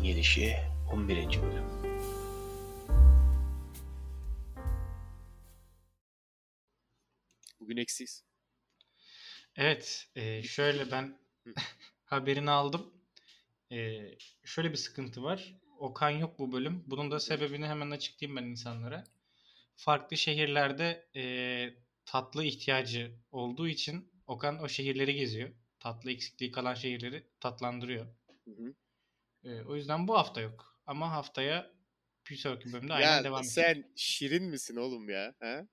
Lafın Gelişi 11. Bölüm Bugün eksiz. Evet, e, şöyle ben haberini aldım. E, şöyle bir sıkıntı var. Okan yok bu bölüm. Bunun da sebebini hemen açıklayayım ben insanlara. Farklı şehirlerde e, tatlı ihtiyacı olduğu için Okan o şehirleri geziyor. Tatlı eksikliği kalan şehirleri tatlandırıyor. Hı hı. E, o yüzden bu hafta yok. Ama haftaya bir sonraki bölümde aynen Ya devam edecek. sen şirin misin oğlum ya? Ha?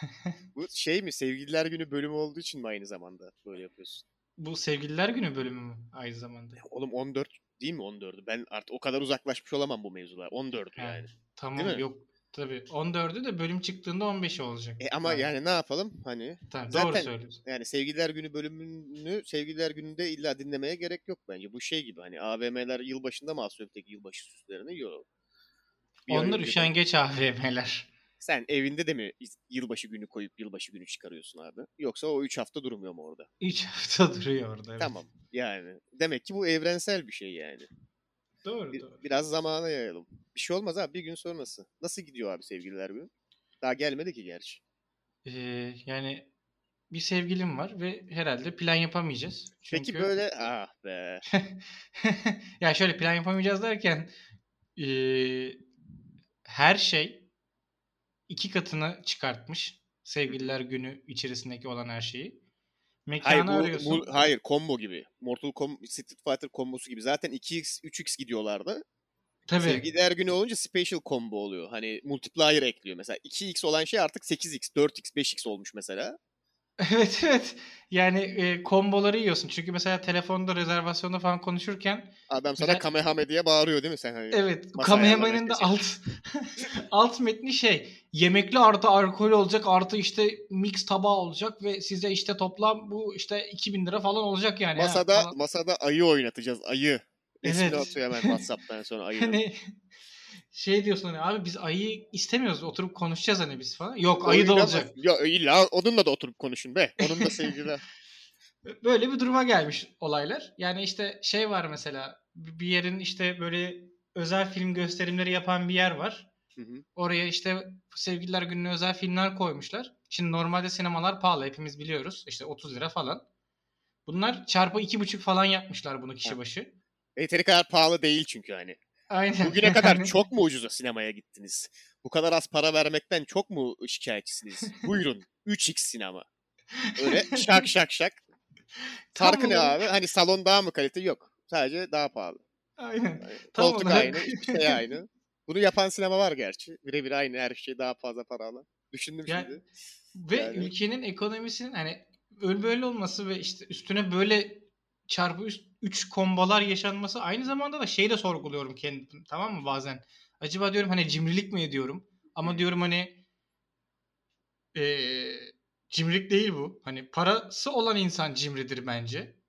Bu şey mi? Sevgililer Günü bölümü olduğu için mi aynı zamanda böyle yapıyorsun? Bu Sevgililer Günü bölümü mü aynı zamanda? Oğlum 14 değil mi 14'ü? Ben artık o kadar uzaklaşmış olamam bu mevzular. 14'ü yani. Yani, tamam yok tabii 14'ü de bölüm çıktığında 15 olacak. E ama Yani. yani ne yapalım? Hani Tamam, Zaten- doğru söylüyorsun. yani Sevgililer Günü bölümünü Sevgililer Günü'nde illa dinlemeye gerek yok bence. Bu şey gibi hani AVM'ler yılbaşında mı asıyor tek yılbaşı süslerini? Ay Onlar üşengeç AVM'ler. Sen evinde de mi yılbaşı günü koyup yılbaşı günü çıkarıyorsun abi? Yoksa o 3 hafta durmuyor mu orada? 3 hafta duruyor orada. Evet. Tamam. Yani demek ki bu evrensel bir şey yani. Doğru Bir- doğru. biraz zamana yayalım. Bir şey olmaz abi bir gün sonrası. Nasıl gidiyor abi sevgililer günü? Daha gelmedi ki gerçi. Ee, yani bir sevgilim var ve herhalde plan yapamayacağız. Peki Çünkü- böyle ah be. ya şöyle plan yapamayacağız derken ee, her şey iki katını çıkartmış. Sevgililer günü içerisindeki olan her şeyi. Mekanı Hayır bu, arıyorsun. bu- hayır combo gibi. Mortal Kombat Street Fighter kombosu gibi. Zaten 2x 3x gidiyorlardı. Tabii. Sevgililer günü olunca special combo oluyor. Hani multiplier ekliyor mesela. 2x olan şey artık 8x, 4x, 5x olmuş mesela. Evet evet. Yani e, komboları yiyorsun. Çünkü mesela telefonda rezervasyonda falan konuşurken Adam sana Güzel. Kamehame diye bağırıyor değil mi sen? Hani evet da ayarlamak alt alt metni şey yemekli artı alkol olacak artı işte mix tabağı olacak ve size işte toplam bu işte 2000 lira falan olacak yani. masada falan. masada ayı oynatacağız. Ayı. İsmini Evet. atıyor hemen WhatsApp'tan sonra ayının. Hani şey diyorsun hani abi biz ayı istemiyoruz oturup konuşacağız hani biz falan. Yok ayı da olacak. Ya illa onunla da oturup konuşun be. Onun da sevgili. Böyle bir duruma gelmiş olaylar. Yani işte şey var mesela bir yerin işte böyle özel film gösterimleri yapan bir yer var. Hı hı. Oraya işte sevgililer gününe özel filmler koymuşlar. Şimdi normalde sinemalar pahalı hepimiz biliyoruz. İşte 30 lira falan. Bunlar çarpı iki buçuk falan yapmışlar bunu kişi başı. Yeteri kadar pahalı değil çünkü hani. Aynen. Bugüne kadar Yani- çok mu ucuza sinemaya gittiniz? Bu kadar az para vermekten çok mu şikayetçisiniz? Buyurun. 3x sinema. Öyle şak şak şak. Farkı ne abi? Hani salon daha mı kalite? Yok. Sadece daha pahalı. Aynen. Yani Tam koltuk olarak- aynı, hiçbir şey aynı. Bunu yapan sinema var gerçi. Birebir aynı her şey daha fazla para alan. Düşündüm Ya- şimdi. Ve Yani- ülkenin ekonomisinin hani öyle böyle olması ve işte üstüne böyle çarpı üst 3 kombolar yaşanması aynı zamanda da şeyi de sorguluyorum kendim tamam mı bazen. Acaba diyorum hani cimrilik mi ediyorum? Ama diyorum hani eee cimrilik değil bu. Hani parası olan insan cimridir bence.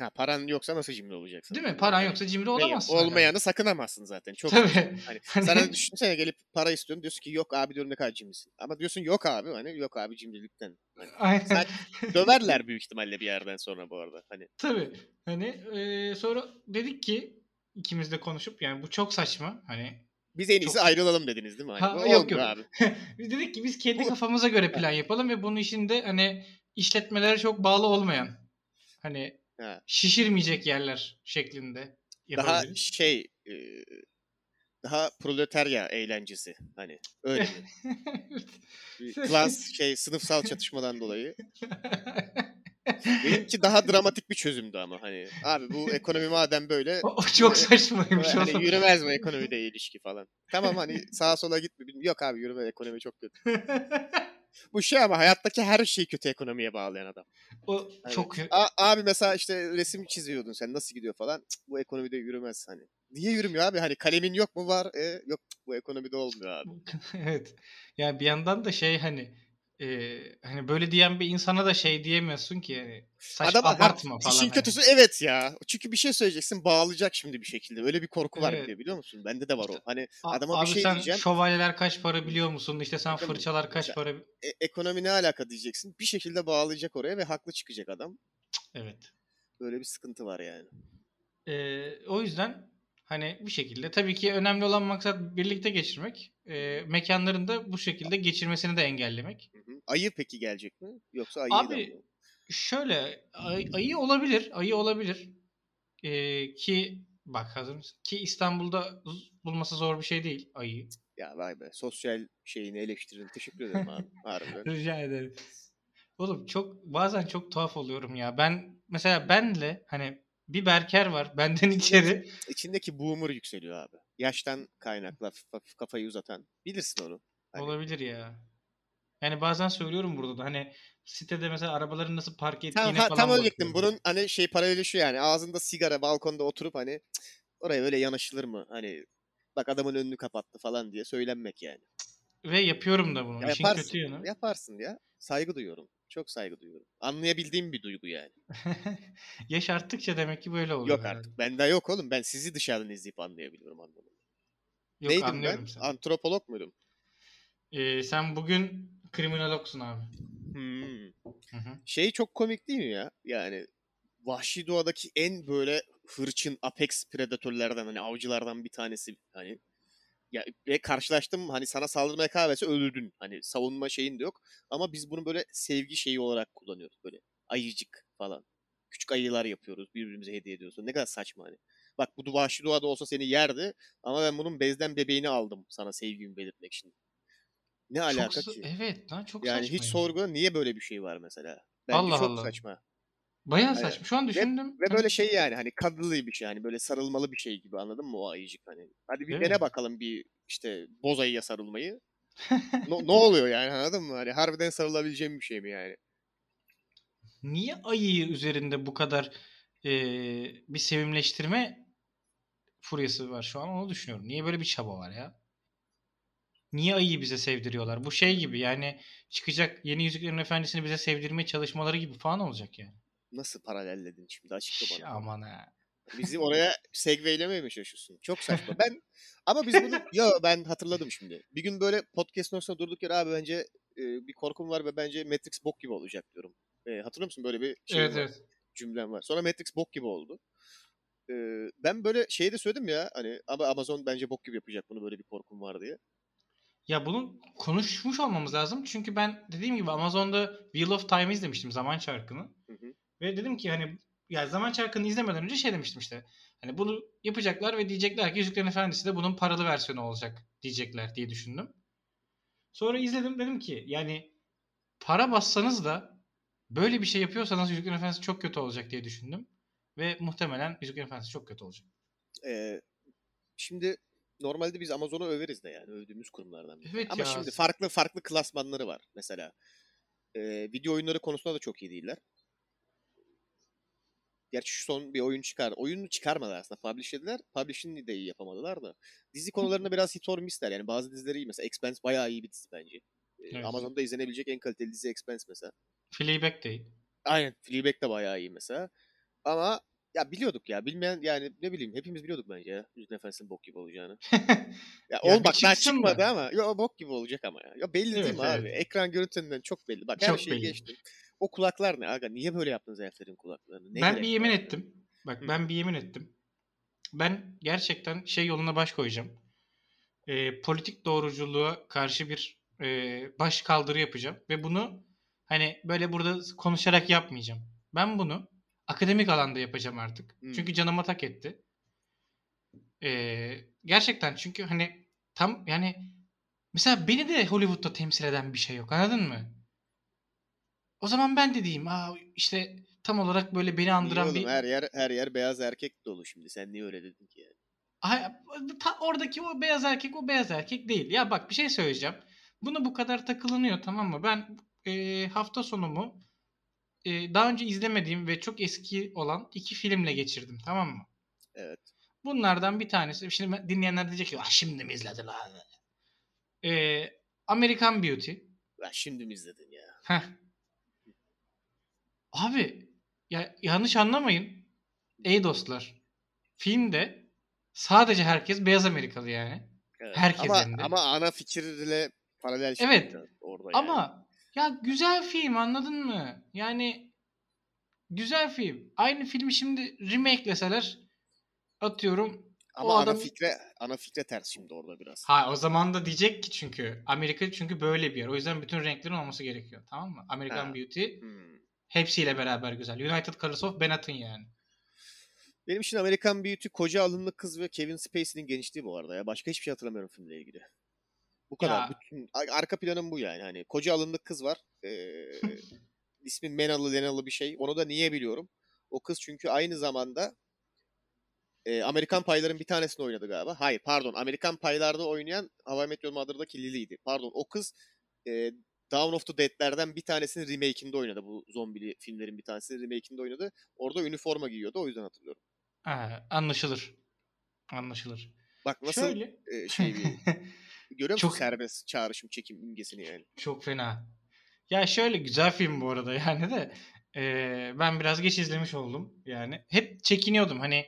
Ha, paran yoksa nasıl cimri olacaksın? Değil mi? Paran Yani yoksa cimri olamazsın. Olmayanı sakınamazsın zaten. Çok Tabii. Hani Hani- sana düşünsene gelip para istiyorsun diyorsun ki yok abi diyorum ne kadar cimrisin. Ama diyorsun yok abi hani yok abi cimrilikten. Hani Aynen. Döverler büyük ihtimalle bir yerden sonra bu arada. Hani Tabii. Hani eee, sonra dedik ki ikimiz de konuşup yani bu çok saçma. Hani biz en iyisi Çok- ayrılalım dediniz değil mi? Hani Ha, yok, yok. abi. biz dedik ki biz kendi kafamıza göre plan yapalım ve bunun içinde hani işletmelere çok bağlı olmayan hani Ha. şişirmeyecek yerler şeklinde Daha şey e, daha proletarya eğlencesi hani öyle klas şey sınıfsal çatışmadan dolayı. Benimki daha dramatik bir çözümdü ama hani abi bu ekonomi madem böyle o, çok saçmaymış o hani zaman. yürümez mi ekonomide ilişki falan. Tamam hani sağa sola gitme. Yok abi yürüme ekonomi çok kötü. Bu şey ama hayattaki her şeyi kötü ekonomiye bağlayan adam. O Hani, çok "A- abi mesela işte resim çiziyordun sen nasıl gidiyor falan. Cık, bu ekonomide yürümez hani. Niye yürümüyor abi? Hani kalemin yok mu var? E, yok bu ekonomide olmuyor abi. evet. Ya bir yandan da şey hani e, hani böyle diyen bir insana da şey diyemiyorsun ki yani saç Adam abartma falan. İşin hani. kötüsü evet ya. Çünkü bir şey söyleyeceksin bağlayacak şimdi bir şekilde. Öyle bir korku var Evet. bir de biliyor musun? Bende de var o. Hani A- adama Abi bir şey sen diyeceğim. şövalyeler kaç para biliyor musun? İşte sen Değil mi? fırçalar kaç Mesela- para... e, ekonomi ne alaka diyeceksin. Bir şekilde bağlayacak oraya ve haklı çıkacak adam. Evet. Böyle bir sıkıntı var yani. Ee, o yüzden hani bir şekilde tabii ki önemli olan maksat birlikte geçirmek. Ee, mekanların da bu şekilde geçirmesini de engellemek. Hı hı. Ayı peki gelecek mi? Yoksa ayı Abi, da mı? Şöyle ay- ayı olabilir, ayı olabilir. Ee, ki bak hazır mısın? Ki İstanbul'da bulması zor bir şey değil ayıyı. Ya vay be. Sosyal şeyini eleştirin. Teşekkür ederim abi. Harbiden. Rica ederim. Oğlum çok bazen çok tuhaf oluyorum ya. Ben mesela benle hani bir Berker var benden içeri. İçindeki boomer yükseliyor abi. Yaştan kaynaklı kafayı uzatan. Bilirsin onu. Hani- Olabilir ya. Yani bazen söylüyorum burada da hani sitede mesela arabaların nasıl park ettiğine Tam, ha, falan tam öyle diyecektim. Bunun hani şey paraleli şu yani. Ağzında sigara balkonda oturup hani "Cık, oraya öyle yanaşılır mı? Hani bak adamın önünü kapattı falan diye söylenmek yani. Ve yapıyorum da bunu. Ya İşin yaparsın. kötü yanı. Yaparsın ya. Saygı duyuyorum. Çok saygı duyuyorum. Anlayabildiğim bir duygu yani. Yaş arttıkça demek ki böyle oluyor. Yok herhalde. artık. Bende yok oğlum. Ben sizi dışarıdan izleyip anlayabiliyorum anlamında. Yok Neydim anlıyorum ben? seni. Antropolog muydum? Ee, sen bugün kriminologsun abi. Hmm. Hı hı. Şey çok komik değil mi ya? Yani vahşi doğadaki en böyle hırçın apex predatörlerden hani avcılardan bir tanesi hani ya ve karşılaştım hani sana saldırmaya kalırsa öldün. Hani savunma şeyin de yok. Ama biz bunu böyle sevgi şeyi olarak kullanıyoruz böyle. Ayıcık falan. Küçük ayılar yapıyoruz. Birbirimize hediye ediyoruz. Ne kadar saçma hani. Bak bu vahşi doğada olsa seni yerdi ama ben bunun bezden bebeğini aldım sana sevgimi belirtmek için. Ne Çok alaka sa- ki? Evet lan çok Yani saçma. hiç ya. sorgula niye böyle bir şey var mesela? Bence Allah çok Allah. saçma. Bayağı saçma. Şu an düşündüm. Ve böyle şey yani hani kadınlı bir şey hani böyle sarılmalı bir şey gibi anladın mı o ayıcık hani. Hadi bir Evet. dene bakalım bir işte boz ayıya sarılmayı. no, ne oluyor yani anladın mı? Hani harbiden sarılabileceğim bir şey mi yani? Niye ayıyı üzerinde bu kadar eee, bir sevimleştirme furyası var şu an onu düşünüyorum. Niye böyle bir çaba var ya? Niye ayıyı bize sevdiriyorlar? Bu şey gibi yani çıkacak yeni Yüzüklerin Efendisi'ni bize sevdirmeye çalışmaları gibi falan olacak yani. Nasıl paralelledin şimdi açıkla bana. Aman ha. Bizi oraya segwaylemeye mi çalışıyorsun? Çok saçma. Ben ama biz bunu yo ben hatırladım şimdi. Bir gün böyle podcast noktasında durduk yere abi bence e, bir korkum var ve bence Matrix bok gibi olacak diyorum. E, hatırlıyor musun böyle bir şey Evet var, evet. cümlem var. Sonra Matrix bok gibi oldu. E, ben böyle şey de söyledim ya hani ama Amazon bence bok gibi yapacak bunu böyle bir korkum var diye. Ya bunu konuşmuş olmamız lazım. Çünkü ben dediğim gibi Amazon'da Wheel of Time izlemiştim Zaman Çarkı'nı. Hı hı. Ve dedim ki hani ya Zaman Çarkı'nı izlemeden önce şey demiştim işte. Hani bunu yapacaklar ve diyecekler ki Yüzüklerin Efendisi de bunun paralı versiyonu olacak diyecekler diye düşündüm. Sonra izledim dedim ki yani para bassanız da böyle bir şey yapıyorsanız Yüzüklerin Efendisi çok kötü olacak diye düşündüm. Ve muhtemelen Yüzüklerin Efendisi çok kötü olacak. E, şimdi normalde biz Amazon'u överiz de yani övdüğümüz kurumlardan biri. Evet Ama ya. şimdi farklı farklı klasmanları var mesela. E, video oyunları konusunda da çok iyi değiller. Gerçi şu son bir oyun çıkardı. Oyunu çıkarmadılar aslında. Publishlediler. Publishing'i de iyi yapamadılar da. Dizi konularında biraz hit or miss Yani bazı dizileri iyi. Mesela Expanse bayağı iyi bir dizi bence. Ee, Evet. Amazon'da izlenebilecek en kaliteli dizi Expanse mesela. Fleabag de iyi. Aynen. Fleabag de bayağı iyi mesela. Ama ya biliyorduk ya. Bilmeyen yani ne bileyim hepimiz biliyorduk bence ya. Yüzüklerin Efendisi'nin bok gibi olacağını. Ya, Ya bak daha çıkmadı da. ama. Yo bok gibi olacak ama ya. Ya belli değil Evet, mi abi? evet. Ekran görüntüsünden çok belli. Bak her Çok şeyi belli. geçtim. O kulaklar ne aga? Niye böyle yaptınız elflerin kulaklarını? Ne ben bir yemin var? ettim. Bak Hı. ben bir yemin ettim. Ben gerçekten şey yoluna baş koyacağım. Ee, politik doğruculuğa karşı bir e, baş kaldırı yapacağım. Ve bunu hani böyle burada konuşarak yapmayacağım. Ben bunu akademik alanda yapacağım artık. Hı. Çünkü canıma tak etti. Ee, gerçekten çünkü hani tam yani mesela beni de Hollywood'da temsil eden bir şey yok anladın mı? O zaman ben de diyeyim aa işte tam olarak böyle beni andıran oğlum? bir Her yer her yer beyaz erkek dolu şimdi. Sen niye öyle dedin ki yani? Ta- oradaki o beyaz erkek o beyaz erkek değil. Ya bak bir şey söyleyeceğim. Buna bu kadar takılınıyor tamam mı? Ben e, hafta sonumu e, daha önce izlemediğim ve çok eski olan iki filmle geçirdim tamam mı? Evet. Bunlardan bir tanesi. Şimdi dinleyenler diyecek ki ah, şimdi mi izledin abi? E, American Beauty. Ya şimdi mi izledin ya? Heh. Abi ya yanlış anlamayın. Ey dostlar. Filmde sadece herkes beyaz Amerikalı yani. Evet. Herkes ama, de. ama ana fikirle paralel şey Evet. orada yani. Ama ya güzel film anladın mı? Yani güzel film. Aynı filmi şimdi remake'leseler atıyorum. ama o ana adam- fikre ana fikre ters şimdi orada biraz. Ha o zaman da diyecek ki çünkü Amerika çünkü böyle bir yer. O yüzden bütün renklerin olması gerekiyor. Tamam mı? American Ha. Beauty Hmm. Hepsiyle beraber güzel. United Colors of Benetton yani. Benim için American Beauty koca alımlı kız ve Kevin Spacey'nin gençliği bu arada ya. Başka hiçbir şey hatırlamıyorum filmle ilgili. Bu kadar. Ya. Bütün, ar- arka planım bu yani. Hani koca alımlı kız var. Ee, ismi Menalı Lenalı bir şey. Onu da niye biliyorum? O kız çünkü aynı zamanda e, Amerikan Paylar'ın bir tanesini oynadı galiba. Hayır pardon. Amerikan Paylar'da oynayan How I Met Your Mother'daki Lily'ydi. Pardon o kız e, Dawn of the Dead'lerden bir tanesinin remake'inde oynadı. Bu zombili filmlerin bir tanesinin remake'inde oynadı. Orada üniforma giyiyordu. O yüzden hatırlıyorum. Ha, anlaşılır. Anlaşılır. Bak nasıl Şöyle. e, şey bir görüyor musun Çok- serbest çağrışım çekim imgesini yani. Çok fena. Ya şöyle güzel film bu arada yani de eee, ben biraz geç izlemiş oldum yani. Hep çekiniyordum hani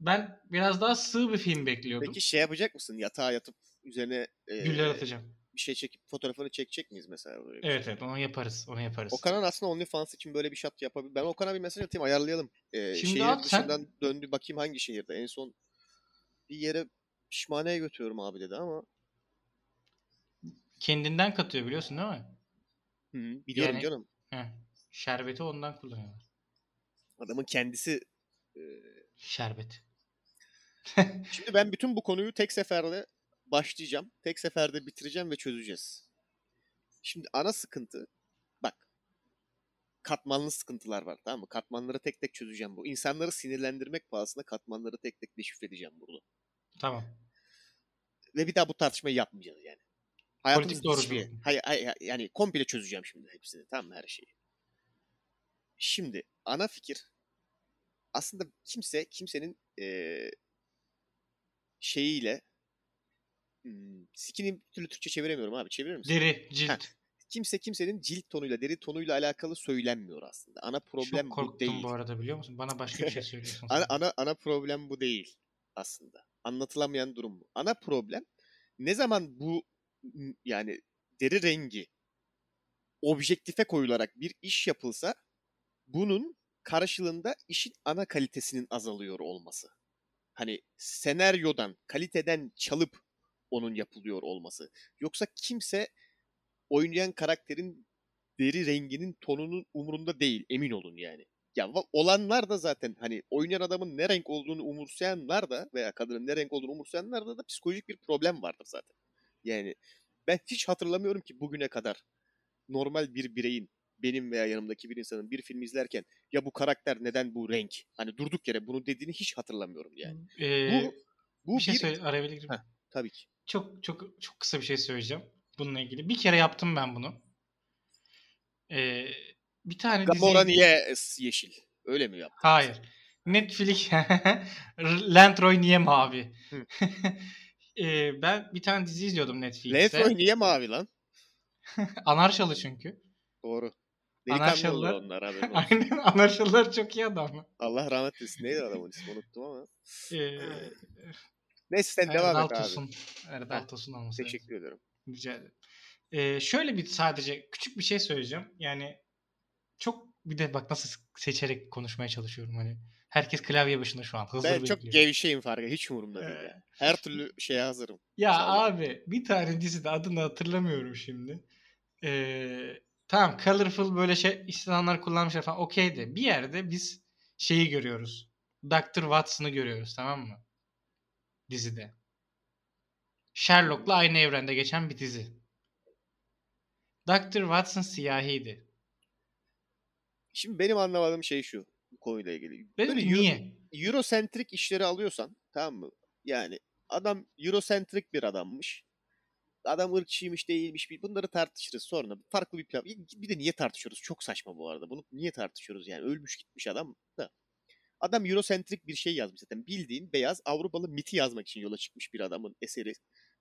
ben biraz daha sığ bir film bekliyordum. Peki şey yapacak mısın? Yatağa yatıp üzerine e, Güller atacağım. Bir şey çekip fotoğrafını çekecek miyiz mesela? Böyle bir şey? Evet evet onu yaparız. Onu yaparız. Okan'ın aslında OnlyFans için böyle bir shot yapabilir. Ben Okan'a bir mesaj atayım ayarlayalım. Ee, Şimdi şehir at sen. dışından döndü bakayım hangi şehirde. En son bir yere pişmaneye götürüyorum abi dedi ama. Kendinden katıyor biliyorsun değil mi? Hı, biliyorum Yani- canım. Heh. Şerbeti ondan kullanıyorlar. Adamın kendisi. e, Şerbet. Şimdi ben bütün bu konuyu tek seferde başlayacağım. Tek seferde bitireceğim ve çözeceğiz. Şimdi ana sıkıntı bak katmanlı sıkıntılar var tamam mı? Katmanları tek tek çözeceğim bu. İnsanları sinirlendirmek pahasına katmanları tek tek deşifre edeceğim burada. Tamam. Ve bir daha bu tartışmayı yapmayacağız yani. Hayatımız doğru hiçbir- hayır, hayır, yani komple çözeceğim şimdi hepsini tamam mı her şeyi. Şimdi ana fikir aslında kimse kimsenin eee, şeyiyle hmm, sikini bir türlü Türkçe çeviremiyorum abi. Çevirir misin? Deri, cilt. Heh, Kimse kimsenin cilt tonuyla, deri tonuyla alakalı söylenmiyor aslında. Ana problem Çok bu korktum değil. bu arada biliyor musun? Bana başka bir şey söylüyorsun. Ana, ana, ana problem bu değil aslında. Anlatılamayan durum bu. Ana problem ne zaman bu yani deri rengi objektife koyularak bir iş yapılsa bunun karşılığında işin ana kalitesinin azalıyor olması. Hani senaryodan, kaliteden çalıp onun yapılıyor olması. Yoksa kimse oynayan karakterin deri renginin tonunun umurunda değil emin olun yani. Ya olanlar da zaten hani oynayan adamın ne renk olduğunu umursayanlar da veya kadının ne renk olduğunu umursayanlar da, da psikolojik bir problem vardır zaten. Yani ben hiç hatırlamıyorum ki bugüne kadar normal bir bireyin benim veya yanımdaki bir insanın bir film izlerken ya bu karakter neden bu renk? Hani durduk yere bunu dediğini hiç hatırlamıyorum yani. Ee, Bu bu bir şey bir söyle? Heh. tabii ki. Çok çok çok kısa bir şey söyleyeceğim bununla ilgili. Bir kere yaptım ben bunu. Ee, bir tane Gamora dizi... niye yeşil? Öyle mi yaptın? Hayır. Netflix Landroy niye mavi? Ee, ben bir tane dizi izliyordum Netflix'te. Letroy niye mavi lan? Anarşalı çünkü. Doğru. Delikanlı Anarşalılar- onlar. Aynen Anarşalılar çok iyi adam. Allah rahmet eylesin. Neydi adamın ismi unuttum ama. Ee, Neyse sen devam Erdal et abi. Tosun. Erdal Tosun olması. Teşekkür ederim. Rica ederim. Ee, şöyle bir sadece küçük bir şey söyleyeceğim. Yani çok bir de bak nasıl seçerek konuşmaya çalışıyorum hani. Herkes klavye başında şu an. Hızlı Ben çok bekliyor. gevşeyim farkı. Hiç umurumda değil Ee, ya. Her türlü şeye hazırım. Ya Sağ abi bir tane dizide adını hatırlamıyorum şimdi. Ee, tamam colorful böyle şey insanlar kullanmışlar falan okey de bir yerde biz şeyi görüyoruz. Dr. Watson'ı görüyoruz tamam mı? Dizide. Sherlock'la aynı evrende geçen bir dizi. Dr. Watson siyahiydi. Şimdi benim anlamadığım şey şu. Bu konuyla ilgili. Dedim Böyle ki Euro- niye? Eurosentrik işleri alıyorsan tamam mı? Yani adam Eurosentrik bir adammış. adam ırkçıymış değilmiş bunları tartışırız sonra. Farklı bir plan. Bir de niye tartışıyoruz? Çok saçma bu arada. Bunu niye tartışıyoruz yani? Ölmüş gitmiş adam da. Adam Eurosentrik bir şey yazmış zaten. Bildiğin beyaz Avrupalı miti yazmak için yola çıkmış bir adamın eseri.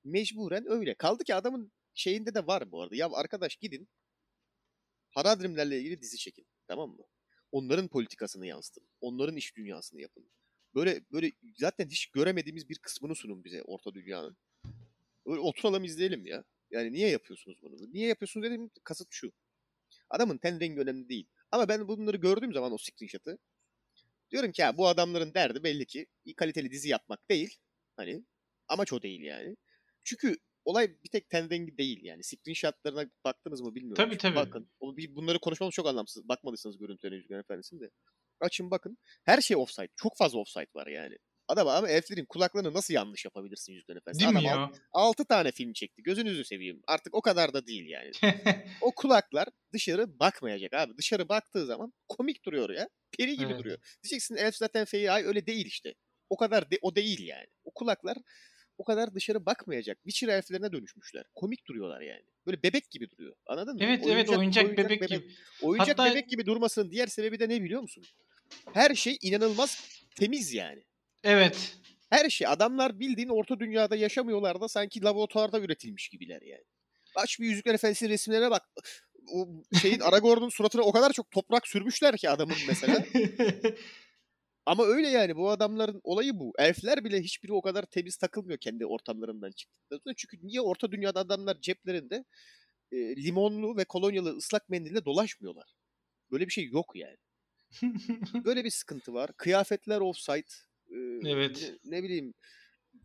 Mecburen öyle. Kaldı ki adamın şeyinde de var bu arada. Ya arkadaş gidin Haradrimlerle ilgili dizi çekin. Tamam mı? Onların politikasını yansıtın. Onların iş dünyasını yapın. Böyle böyle zaten hiç göremediğimiz bir kısmını sunun bize Orta Dünya'nın. Öyle oturalım izleyelim ya. Yani niye yapıyorsunuz bunu? Niye yapıyorsunuz dedim kasıt şu. Adamın ten rengi önemli değil. Ama ben bunları gördüğüm zaman o screenshot'ı diyorum ki ya bu adamların derdi belli ki kaliteli dizi yapmak değil. Hani amaç o değil yani. Çünkü olay bir tek ten rengi değil yani. Screenshot'larına baktınız mı bilmiyorum. Tabii, tabii. Bakın. Bunları konuşmamız çok anlamsız. Bakmadıysanız görüntülerine Yüzgen Efendisi'nin de. Açın bakın. Her şey offside. Çok fazla offside var yani. Adam ama elflerin kulaklarını nasıl yanlış yapabilirsin Yüzgen Efendisi? Değil mi Adam ya? 6 tane film çekti. Gözünüzü seveyim. Artık o kadar da değil yani. O kulaklar dışarı bakmayacak abi. Dışarı baktığı zaman komik duruyor ya. Peri gibi Evet. duruyor. Diyeceksin elf zaten feyay öyle değil işte. O kadar de, o değil yani. O kulaklar o kadar dışarı bakmayacak. Witcher elflerine dönüşmüşler. Komik duruyorlar yani. Böyle bebek gibi duruyor. Anladın mı? evet evet oyuncak bebek gibi. Oyuncak Hatta- bebek gibi durmasının diğer sebebi de ne biliyor musun? Her şey inanılmaz temiz yani. Evet. Her şey adamlar bildiğin orta dünyada yaşamıyorlar da sanki laboratuvarda üretilmiş gibiler yani. Aç bir Yüzükler Efendisi resimlerine bak. O şeyin Aragorn'un suratına o kadar çok toprak sürmüşler ki adamın mesela. Ama öyle yani bu adamların olayı bu. Elfler bile hiçbiri o kadar temiz takılmıyor kendi ortamlarından çıktıktan sonra. Çünkü niye orta dünyada adamlar ceplerinde e, limonlu ve kolonyalı ıslak mendille dolaşmıyorlar. Böyle bir şey yok yani. Böyle bir sıkıntı var. Kıyafetler offside. E, Evet. Ne, ne bileyim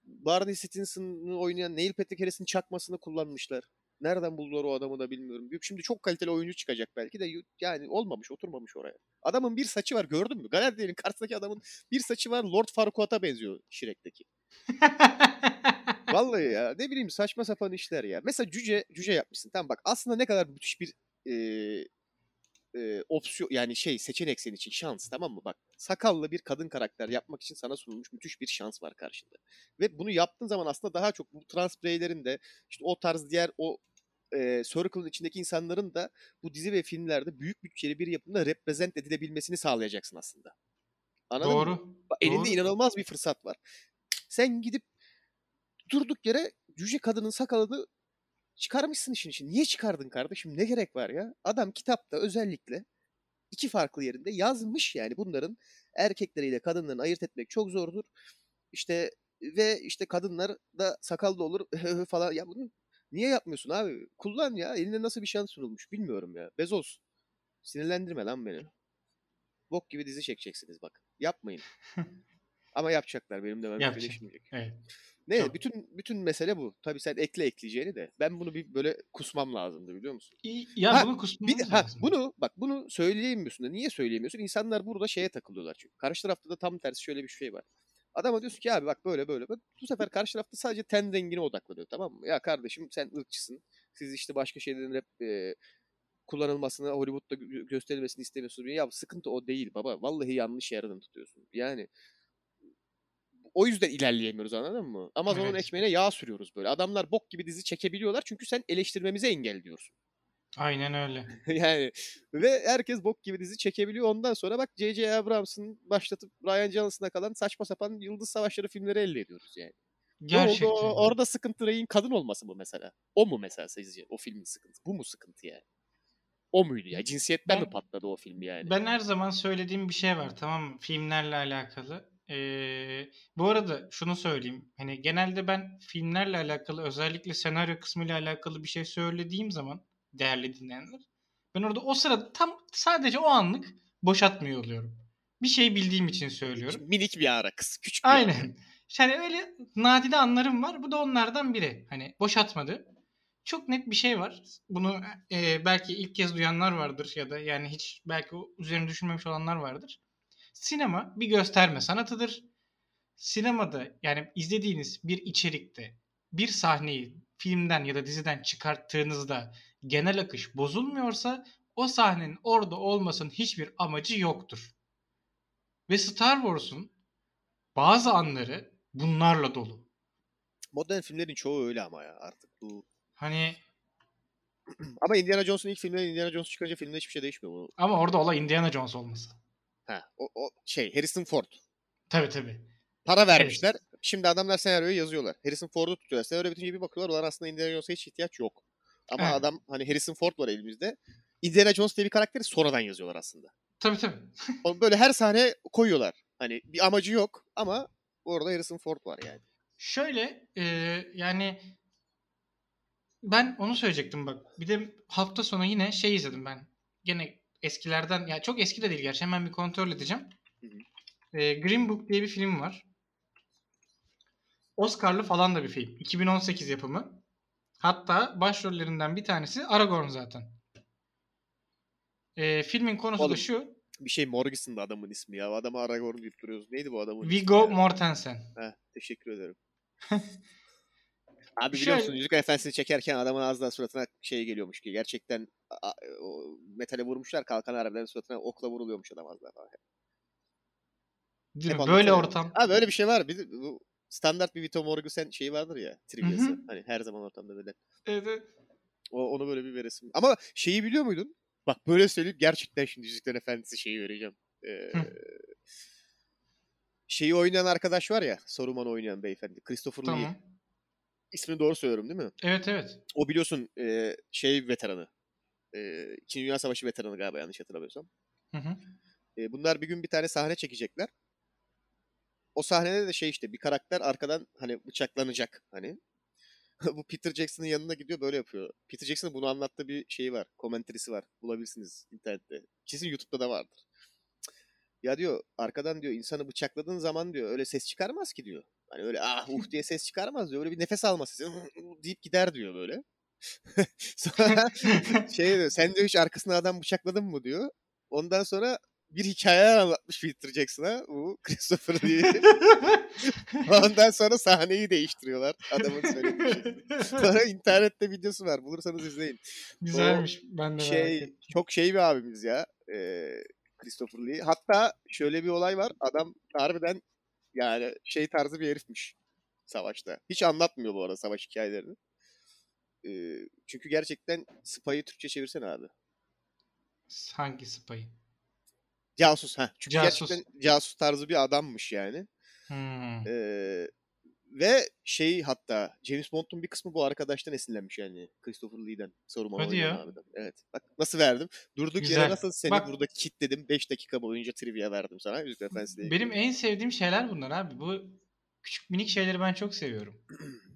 Barney Stinson'ı oynayan Neil Patrick Harris'in çakmasını kullanmışlar. Nereden buldular o adamı da bilmiyorum. Şimdi çok kaliteli oyuncu çıkacak belki de yani olmamış, oturmamış oraya. Adamın bir saçı var gördün mü? Galadriel'in karşısındaki adamın bir saçı var Lord Farquaad'a benziyor Shrek'teki. Vallahi ya ne bileyim saçma sapan işler ya. Mesela cüce cüce yapmışsın. Tamam bak aslında ne kadar müthiş bir e, e, opsiyon yani şey seçenek senin için şans tamam mı? Bak sakallı bir kadın karakter yapmak için sana sunulmuş müthiş bir şans var karşında. Ve bunu yaptığın zaman aslında daha çok bu trans bireylerin de işte o tarz diğer o e, circle'ın içindeki insanların da bu dizi ve filmlerde büyük bütçeli bir yapımda represent edilebilmesini sağlayacaksın aslında. Anladın mı? Doğru. Bak, elinde Doğru. inanılmaz bir fırsat var. Sen gidip durduk yere cüce kadının sakalını çıkarmışsın işin için. Niye çıkardın kardeşim? Ne gerek var ya? Adam kitapta özellikle iki farklı yerinde yazmış yani bunların erkekleriyle kadınlarını ayırt etmek çok zordur. İşte ve işte kadınlar da sakallı olur falan. Ya bunu niye yapmıyorsun abi? Kullan ya. Eline nasıl bir şans sunulmuş bilmiyorum ya. Bezos. Sinirlendirme lan beni. Bok gibi dizi çekeceksiniz bak. Yapmayın. Ama yapacaklar benim demem Yapacak. birleşmeyecek. Evet. Ne Çok. bütün bütün mesele bu. Tabii sen ekle ekleyeceğini de. Ben bunu bir böyle kusmam lazımdı biliyor musun? İyi- Ya Ha, bunu Bir kusmamız de, ha, bunu bak bunu söyleyemiyorsun da niye söyleyemiyorsun? İnsanlar burada şeye takılıyorlar çünkü. Karşı tarafta da tam tersi şöyle bir şey var. Adama diyorsun ki abi bak böyle böyle. Bu sefer karşı tarafta sadece ten rengine odaklanıyor tamam mı? Ya kardeşim sen ırkçısın. Siz işte başka şeylerin hep e, kullanılmasını Hollywood'da gö- gösterilmesini istemiyorsunuz. Ya sıkıntı o değil baba. Vallahi yanlış yerden tutuyorsun. Yani o yüzden ilerleyemiyoruz anladın mı? Amazon'un Evet. ekmeğine yağ sürüyoruz böyle. Adamlar bok gibi dizi çekebiliyorlar çünkü sen eleştirmemizi engelliyorsun. Aynen öyle. yani ve herkes bok gibi dizi çekebiliyor. Ondan sonra bak J.J. Abrams''ın başlatıp Ryan Johnson'a kalan saçma sapan Yıldız Savaşları filmleri elde ediyoruz yani. Ne oldu? Gerçekten. Orada sıkıntı Rey'in kadın olması mı mesela? O mu mesela sizce o filmin sıkıntısı? Bu mu sıkıntı yani? O muydu ya? Cinsiyetten mi Ben- patladı o film yani? Ben her zaman söylediğim bir şey var tamam mı? Filmlerle alakalı. Ee, bu arada şunu söyleyeyim. Hani genelde ben filmlerle alakalı özellikle senaryo kısmıyla alakalı bir şey söylediğim zaman değerli dinleyenler ben orada o sırada tam sadece o anlık boşatmıyor oluyorum. Bir şey bildiğim için söylüyorum. Minik bir ara kız. Küçük bir ara. Aynen. Yani öyle nadide anlarım var. Bu da onlardan biri. Hani boşatmadı. Çok net bir şey var. Bunu e, belki ilk kez duyanlar vardır ya da yani hiç belki üzerine düşünmemiş olanlar vardır. Sinema bir gösterme sanatıdır. Sinemada yani izlediğiniz bir içerikte bir sahneyi filmden ya da diziden çıkarttığınızda genel akış bozulmuyorsa o sahnenin orada olmasının hiçbir amacı yoktur. Ve Star Wars'un bazı anları bunlarla dolu. Modern filmlerin çoğu öyle ama ya artık bu Hani Ama Indiana Jones'un ilk filminde Indiana Jones çıkınca filmde hiçbir şey değişmiyor. Ama orada olay Indiana Jones olması. Ha, o, o şey Harrison Ford. Tabii tabii. Para vermişler. Şimdi adamlar senaryoyu yazıyorlar. Harrison Ford'u tutuyorlar. Senaryo bitince bir bakıyorlar. Ulan aslında Indiana Jones'a hiç ihtiyaç yok. Ama Evet. adam hani Harrison Ford var elimizde. Indiana Jones diye bir karakteri sonradan yazıyorlar aslında. Tabii tabii. O Böyle her sahne koyuyorlar. Hani bir amacı yok ama orada Harrison Ford var yani. Şöyle e, yani ben onu söyleyecektim bak. Bir de hafta sonu yine şey izledim ben. Gene eskilerden ya çok eski de değil gerçi hemen bir kontrol edeceğim. E, Green Book diye bir film var. Oscar'lı falan da bir film. 2018 yapımı. Hatta başrollerinden bir tanesi Aragorn zaten. E, filmin konusu Oğlum, da şu. Bir şey Morrison'da adamın ismi ya. Adamı Aragorn deyip duruyoruz. Neydi bu adamın ismi Viggo? Mortensen. Heh, teşekkür ederim. Abi biliyor musun Yüzük Efendisi'ni çekerken adamın daha suratına şey geliyormuş ki. Gerçekten a- o metale vurmuşlar kalkan harbiden suratına okla vuruluyormuş adam daha. falan. Değil mi? Böyle ortam. Ha böyle bir şey var. Bir bu standart bir Vito Morgusen şeyi vardır ya. Hı. Hani her zaman ortamda böyle. Evet. O, onu böyle bir veresim. Ama şeyi biliyor muydun? Bak böyle söyleyip gerçekten şimdi Yüzüklerin Efendisi şeyi vereceğim. Ee, şeyi oynayan arkadaş var ya. Saruman oynayan beyefendi. Christopher Lee. İsmini doğru söylüyorum değil mi? Evet evet. O biliyorsun e, şey veteranı. E, İkinci Dünya Savaşı veteranı galiba yanlış hatırlamıyorsam. Hı hı. E, bunlar bir gün bir tane sahne çekecekler. O sahnede de şey işte bir karakter arkadan hani bıçaklanacak hani. Bu Peter Jackson'ın yanına gidiyor böyle yapıyor. Peter Jackson'ın bunu anlattığı bir şeyi var. Komenterisi var. Bulabilirsiniz internette. Kesin YouTube'da da vardır. Ya diyor arkadan diyor insanı bıçakladığın zaman diyor öyle ses çıkarmaz ki diyor. Hani öyle ah uh diye ses çıkarmaz diyor. Öyle bir nefes alma sesi deyip gider diyor böyle. Sonra şey diyor sen diyor hiç arkasına adam bıçakladın mı diyor. Ondan sonra bir hikaye anlatmış Peter Jackson'a bu Christopher Lee. Ondan sonra sahneyi değiştiriyorlar adamın söylediği şekilde. Sonra internette videosu var bulursanız izleyin. Güzelmiş. ben de Şey çok şey bir abimiz ya ee, Christopher Lee. Hatta şöyle bir olay var adam harbiden yani şey tarzı bir herifmiş savaşta. Hiç anlatmıyor bu arada savaş hikayelerini. Ee, çünkü gerçekten Spy'ı Türkçe çevirsene abi. Hangi spayı? Casus ha. Çünkü Casus. gerçekten casus tarzı bir adammış yani. Hmm. Ee, ve şey hatta James Bond'un bir kısmı bu arkadaştan esinlenmiş yani. Christopher Lee'den. Saruman Hadi ya. abiden. Evet. Bak nasıl verdim. Durduk Güzel. yere nasıl seni Bak- burada kitledim. 5 dakika boyunca trivia verdim sana. Yüzük Efendisi'yle. Benim en sevdiğim şeyler bunlar abi. Bu küçük minik şeyleri ben çok seviyorum.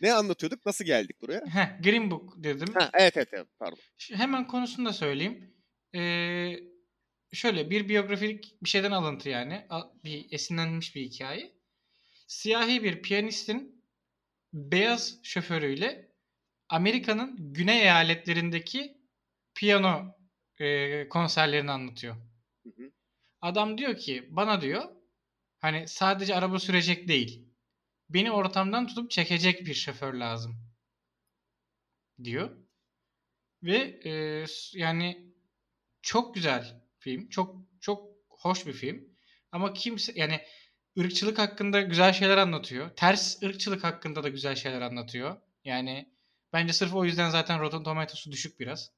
Ne anlatıyorduk? Nasıl geldik buraya? Heh, Green Book dedim. Ha, evet evet evet. Pardon. Şu- Hemen konusunu da söyleyeyim. Ee, şöyle bir biyografik bir şeyden alıntı yani. Bir esinlenmiş bir hikaye. Siyahi bir piyanistin beyaz şoförüyle Amerika'nın güney eyaletlerindeki piyano e, konserlerini anlatıyor. Hı hı. Adam diyor ki bana diyor hani sadece araba sürecek değil. Beni ortamdan tutup çekecek bir şoför lazım. Diyor. Ve e, yani çok güzel film. Çok çok hoş bir film. Ama kimse yani ırkçılık hakkında güzel şeyler anlatıyor. Ters ırkçılık hakkında da güzel şeyler anlatıyor. Yani bence sırf o yüzden zaten Rotten Tomatoes'u düşük biraz.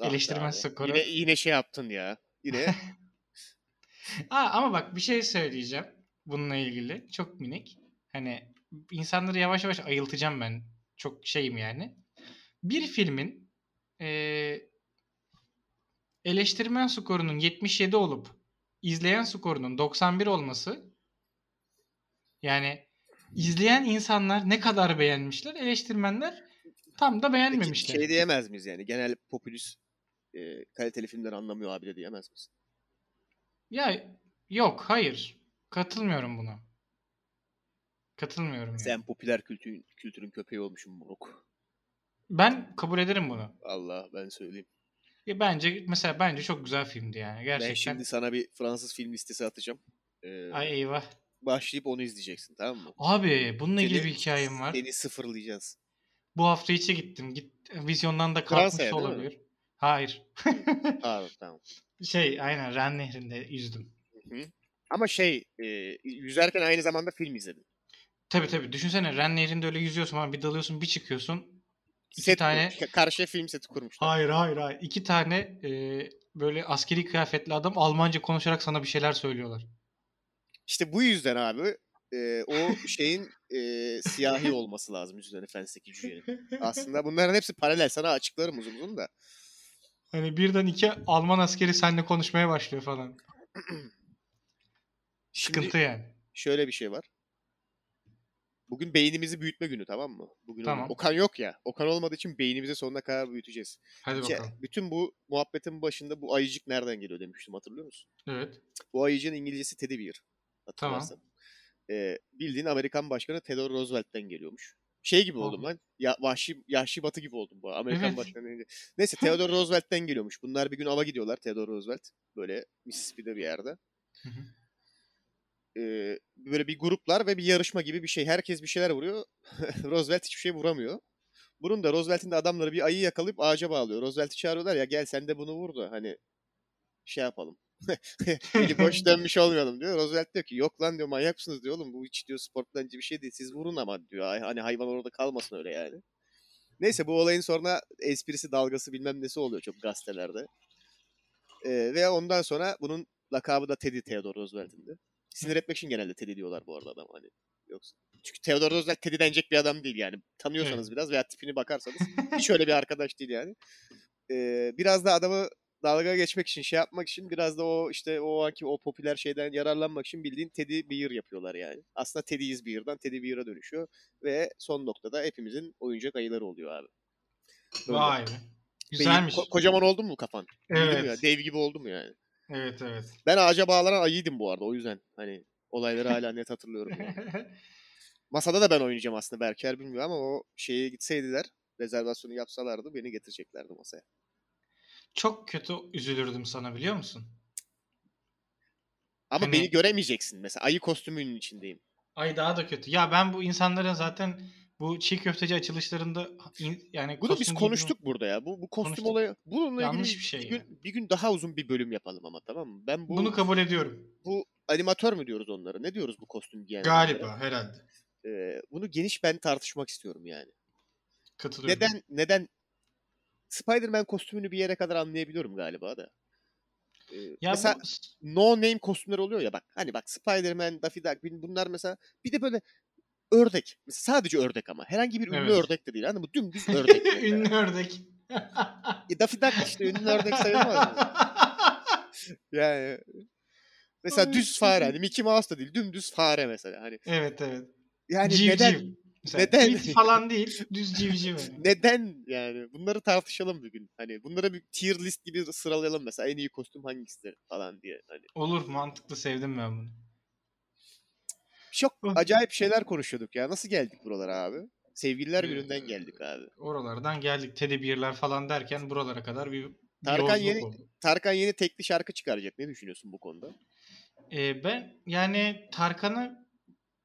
Ah Eleştirmen skoru. Yine, yine şey yaptın ya. Yine Aa, ama bak bir şey söyleyeceğim bununla ilgili. Çok minik. Hani insanları yavaş yavaş ayıltacağım ben. Çok şeyim yani. Bir filmin eee, eleştirmen skorunun 77 olup izleyen skorunun 91 olması yani izleyen insanlar ne kadar beğenmişler eleştirmenler tam da beğenmemişler. şey diyemez miyiz yani? Genel popülist e, kaliteli filmler anlamıyor abi de diyemez misin? Ya yok hayır katılmıyorum buna. Katılmıyorum yani. Sen popüler kültürün, kültürün köpeği olmuşsun moruk. Ben kabul ederim bunu. Allah ben söyleyeyim. Ya bence mesela bence çok güzel filmdi yani gerçekten. Ben şimdi sana bir Fransız film listesi atacağım. Ee, Ay eyvah. başlayıp onu izleyeceksin tamam mı? Abi bununla ilgili Seni- bir hikayem var. Seni sıfırlayacağız. Bu hafta içe gittim. Git vizyondan da kalkmış Fransa'ya olabilir. Hayır. Pardon tamam. şey aynen Ren Nehri'nde yüzdüm. Hı hı. Ama şey e, yüzerken aynı zamanda film izledin. Tabii tabii. Düşünsene Ren Nehri'nde öyle yüzüyorsun ama bir dalıyorsun bir çıkıyorsun. İki Set tane... kurmuş. Karşıya film seti kurmuşlar. Hayır hayır hayır. İki tane e, böyle askeri kıyafetli adam Almanca konuşarak sana bir şeyler söylüyorlar. İşte bu yüzden abi e, o şeyin e, siyahi olması lazım Yüzüklerin Efendisi'ndeki cücenin. Aslında bunların hepsi paralel. Sana açıklarım uzun uzun da. Hani birden iki Alman askeri seninle konuşmaya başlıyor falan. Sıkıntı yani. şöyle bir şey var. Bugün beynimizi büyütme günü tamam mı? Bugün Tamam. Okan yok ya. Okan olmadığı için beynimizi sonuna kadar büyüteceğiz. Hadi Ki bakalım. bütün bu muhabbetin başında bu ayıcık nereden geliyor demiştim hatırlıyor musun? Evet. Bu ayıcığın İngilizcesi Teddy Bear. Hatırlarsan. Ee, bildiğin Amerikan Başkanı Theodore Roosevelt'ten geliyormuş. Şey gibi oldum lan. Ya, vahşi, Yahşi Batı gibi oldum bu. Amerikan Evet. Başkanı. Neyse Theodore Roosevelt'ten geliyormuş. Bunlar bir gün ava gidiyorlar. Theodore Roosevelt. Böyle Mississippi'de bir yerde. Hı hı. Ee, böyle bir gruplar ve bir yarışma gibi bir şey. Herkes bir şeyler vuruyor. Roosevelt hiçbir şey vuramıyor. Bunun da Roosevelt'in de adamları bir ayı yakalayıp ağaca bağlıyor. Roosevelt'i çağırıyorlar ya gel sen de bunu vur da hani şey yapalım. Eli boş dönmüş olmayalım diyor. Roosevelt diyor ki yok lan diyor manyak mısınız diyor oğlum bu hiç diyor spor plancı bir şey değil siz vurun ama diyor hani hayvan orada kalmasın öyle yani. Neyse bu olayın sonra esprisi dalgası bilmem nesi oluyor çok gazetelerde. Ee, ve ondan sonra bunun lakabı da Teddy Theodore Roosevelt'indi. Sinir etmek için genelde Teddy diyorlar bu arada adam hani. Yoksa. Çünkü Theodore Roosevelt Teddy denecek bir adam değil yani. Tanıyorsanız biraz veya tipini bakarsanız hiç öyle bir arkadaş değil yani. Ee, biraz da adamı dalga geçmek için şey yapmak için biraz da o işte o anki o popüler şeyden yararlanmak için bildiğin Teddy Bear yapıyorlar yani. Aslında Teddy is Bear'dan Teddy Bear'a dönüşüyor ve son noktada hepimizin oyuncak ayıları oluyor abi. Böyle. Vay be. Beyin- Güzelmiş. ko- kocaman oldu mu kafan? Evet. Dev gibi oldu mu yani? Evet evet. Ben ağaca bağlanan ayıydım bu arada o yüzden hani olayları hala net hatırlıyorum. yani. Masada da ben oynayacağım aslında Berker bilmiyor ama o şeye gitseydiler rezervasyonu yapsalardı beni getireceklerdi masaya. Çok kötü üzülürdüm sana biliyor musun? Ama Hani- beni göremeyeceksin mesela ayı kostümünün içindeyim. Ay daha da kötü. Ya ben bu insanların zaten bu çiğ köfteci açılışlarında in- yani Bunu biz konuştuk burada ya. Bu bu kostüm Konuştuk. olayı bununla Yanlış ilgili bir şey bir gün yani. bir gün daha uzun bir bölüm yapalım ama tamam mı? Ben bu Bunu kabul ediyorum. bu animatör mü diyoruz onlara? Ne diyoruz bu kostüm giyenlere? Galiba herhalde. Ee, bunu geniş ben tartışmak istiyorum yani. Katılıyorum. Neden neden Spider-Man kostümünü bir yere kadar anlayabiliyorum galiba da. Ee, Ya mesela bu no name kostümler oluyor ya bak. Hani bak Spider-Man, Daffy Duck bunlar mesela bir de böyle ördek. Mesela sadece ördek ama. Herhangi bir ünlü Evet. ördek de değil. Anladın mı? Dümdüz ördek. ünlü ördek. E, Daffy Duck işte ünlü ördek sayılmaz mı? Yani mesela Ay, düz fare hani Mickey Mouse da değil dümdüz fare mesela hani evet evet. yani Civciv. neden Mesela neden- falan değil. Düz civciv. yani. neden yani bunları tartışalım bir gün hani bunlara bir tier list gibi sıralayalım mesela en iyi kostüm hangisidir falan diye hani Olur mantıklı sevdim ben bunu. Çok acayip şeyler konuşuyorduk ya nasıl geldik buralara abi sevgililer Ee, gününden geldik abi Oralardan geldik. Teddy Bear'ler falan derken buralara kadar bir, Tarkan yeni- oldu. Tarkan yeni tekli şarkı çıkaracak ne düşünüyorsun bu konuda Ee, ben yani Tarkan'a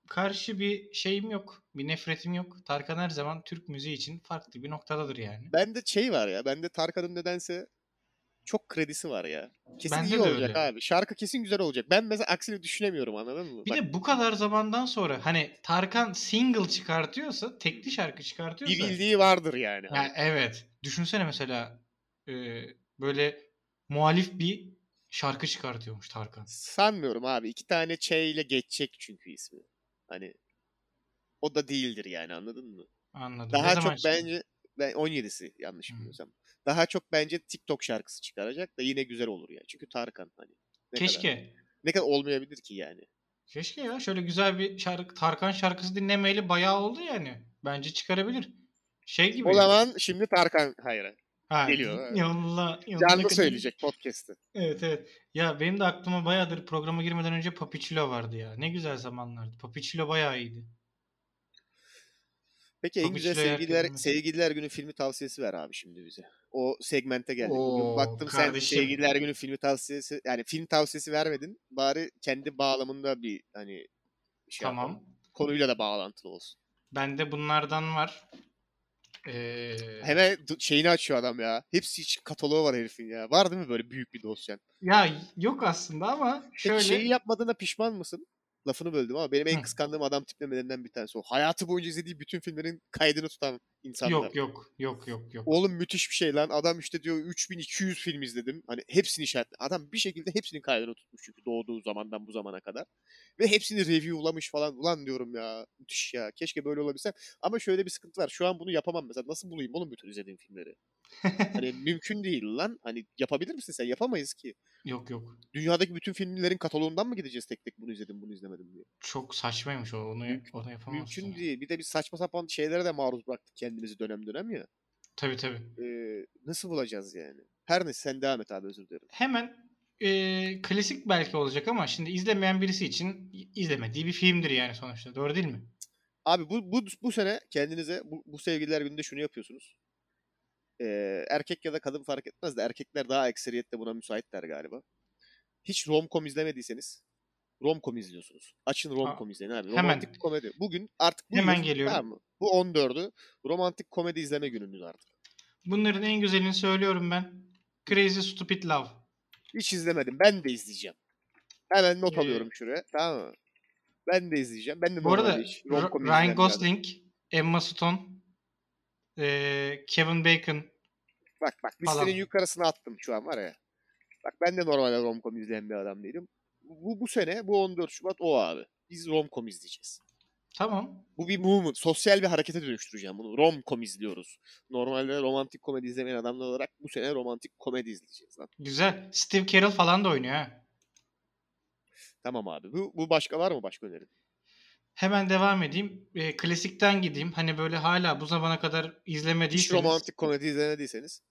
karşı bir şeyim yok. Bir nefretim yok. Tarkan her zaman Türk müziği için farklı bir noktadadır yani. bende şey var ya bende Tarkan'ın nedense çok kredisi var ya kesin Bende iyi olacak öyle. abi şarkı kesin güzel olacak ben mesela aksini düşünemiyorum anladın mı Bir Bak, de bu kadar zamandan sonra hani Tarkan single çıkartıyorsa, tekli şarkı bir çıkartıyorsa. bildiği vardır yani. Ya evet. Düşünsene mesela e, böyle muhalif bir şarkı çıkartıyormuş Tarkan. Sanmıyorum abi. İki tane Ç ile geçecek çünkü ismi. Hani o da değildir yani anladın mı? Anladım. Daha çok çıktı? bence ben 17'si yanlış bilmiyorsam. Daha çok bence TikTok şarkısı çıkaracak da yine güzel olur yani. Çünkü Tarkan hani. Ne Keşke. Kadar, ne kadar olmayabilir ki yani. Keşke ya şöyle güzel bir şarkı Tarkan şarkısı dinlemeyeli bayağı oldu yani. Bence çıkarabilir. Şey gibi. O zaman şimdi Tarkan hayır. ha, geliyor. Yolla, yolla Canlı söyleyecek podcast'ı. Evet evet. Ya benim de aklıma bayağıdır programa girmeden önce Papiçilo vardı ya. Ne güzel zamanlardı. Papiçilo bayağı iyiydi. Peki en güzel sevgililer sevgililer günü filmi tavsiyesi ver abi şimdi bize. O segmente geldik. Bugün Oo, baktım sen kardeşim. sevgililer günü filmi tavsiyesi yani film tavsiyesi vermedin. Bari kendi bağlamında bir hani şey Tamam. yapalım. Konuyla da bağlantılı olsun. Bende bunlardan var. Ee, Hemen şeyini açıyor adam ya. Hepsi için kataloğu var herifin ya. Var değil mi böyle büyük bir dosyan? Ya yok aslında ama Peki şöyle şeyi yapmadığına pişman mısın? Lafını böldüm ama benim en kıskandığım adam tiplemelerinden bir tanesi o. Hayatı boyunca izlediği bütün filmlerin kaydını tutan insanlar. Yok yok yok yok yok. Oğlum müthiş bir şey lan. Adam işte diyor 3200 film izledim. Hani hepsini işaret. Adam bir şekilde hepsinin kaydını tutmuş çünkü doğduğu zamandan bu zamana kadar. Ve hepsini reviewlamış falan. Ulan diyorum ya müthiş ya. Keşke böyle olabilsem. Ama şöyle bir sıkıntı var. Şu an bunu yapamam mesela. Nasıl bulayım oğlum bütün izlediğim filmleri? Hani mümkün değil lan. Hani yapabilir misin sen? Yapamayız ki. Yok yok. Dünyadaki bütün filmlerin kataloğundan mı gideceğiz tek tek bunu izledim bunu izlemedim diye? Çok saçmaymış o. Onu, Mümkün- onu yapamazsın. Mümkün ya. değil. Bir de biz saçma sapan şeylere de maruz bıraktık kendimizi dönem dönem ya. Tabii tabii. Ee, nasıl bulacağız yani? Her neyse sen devam et abi özür dilerim. Hemen e, klasik belki olacak ama şimdi izlemeyen birisi için izlemediği bir filmdir yani sonuçta. Doğru değil mi? Abi bu, bu, bu sene kendinize bu, bu sevgililer gününde şunu yapıyorsunuz. Ee, erkek ya da kadın fark etmez de erkekler daha ekseriyette buna müsaitler galiba. Hiç rom-com izlemediyseniz rom-com izliyorsunuz. Açın rom-com izleyin abi. hemen. Romantik komedi. Bugün artık bu Hemen geliyorum. Tamam mı? Bu 14'ü romantik komedi izleme gününüz artık. Bunların en güzelini söylüyorum ben. Crazy Stupid Love. Hiç izlemedim. Ben de izleyeceğim. Hemen not Ee, alıyorum şuraya. Tamam mı? Ben de izleyeceğim. Ben de Bu arada hiç Ryan Gosling, Emma Stone, e, Kevin Bacon. Bak bak falan. listenin yukarısına attım şu an var ya. Bak ben de normalde romcom izleyen bir adam değilim. Bu, bu sene bu 14 Şubat o abi. Biz romcom izleyeceğiz. Tamam. Bu bir movement. Sosyal bir harekete dönüştüreceğim bunu. Romcom izliyoruz. Normalde romantik komedi izlemeyen adamlar olarak bu sene romantik komedi izleyeceğiz lan. Güzel. Steve Carell falan da oynuyor ha. Tamam abi. Bu, bu başka var mı başka önerin? Hemen devam edeyim. E, klasikten gideyim. Hani böyle hala bu zamana kadar Hiç izlemediyseniz. romantik komedi izlemediyseniz.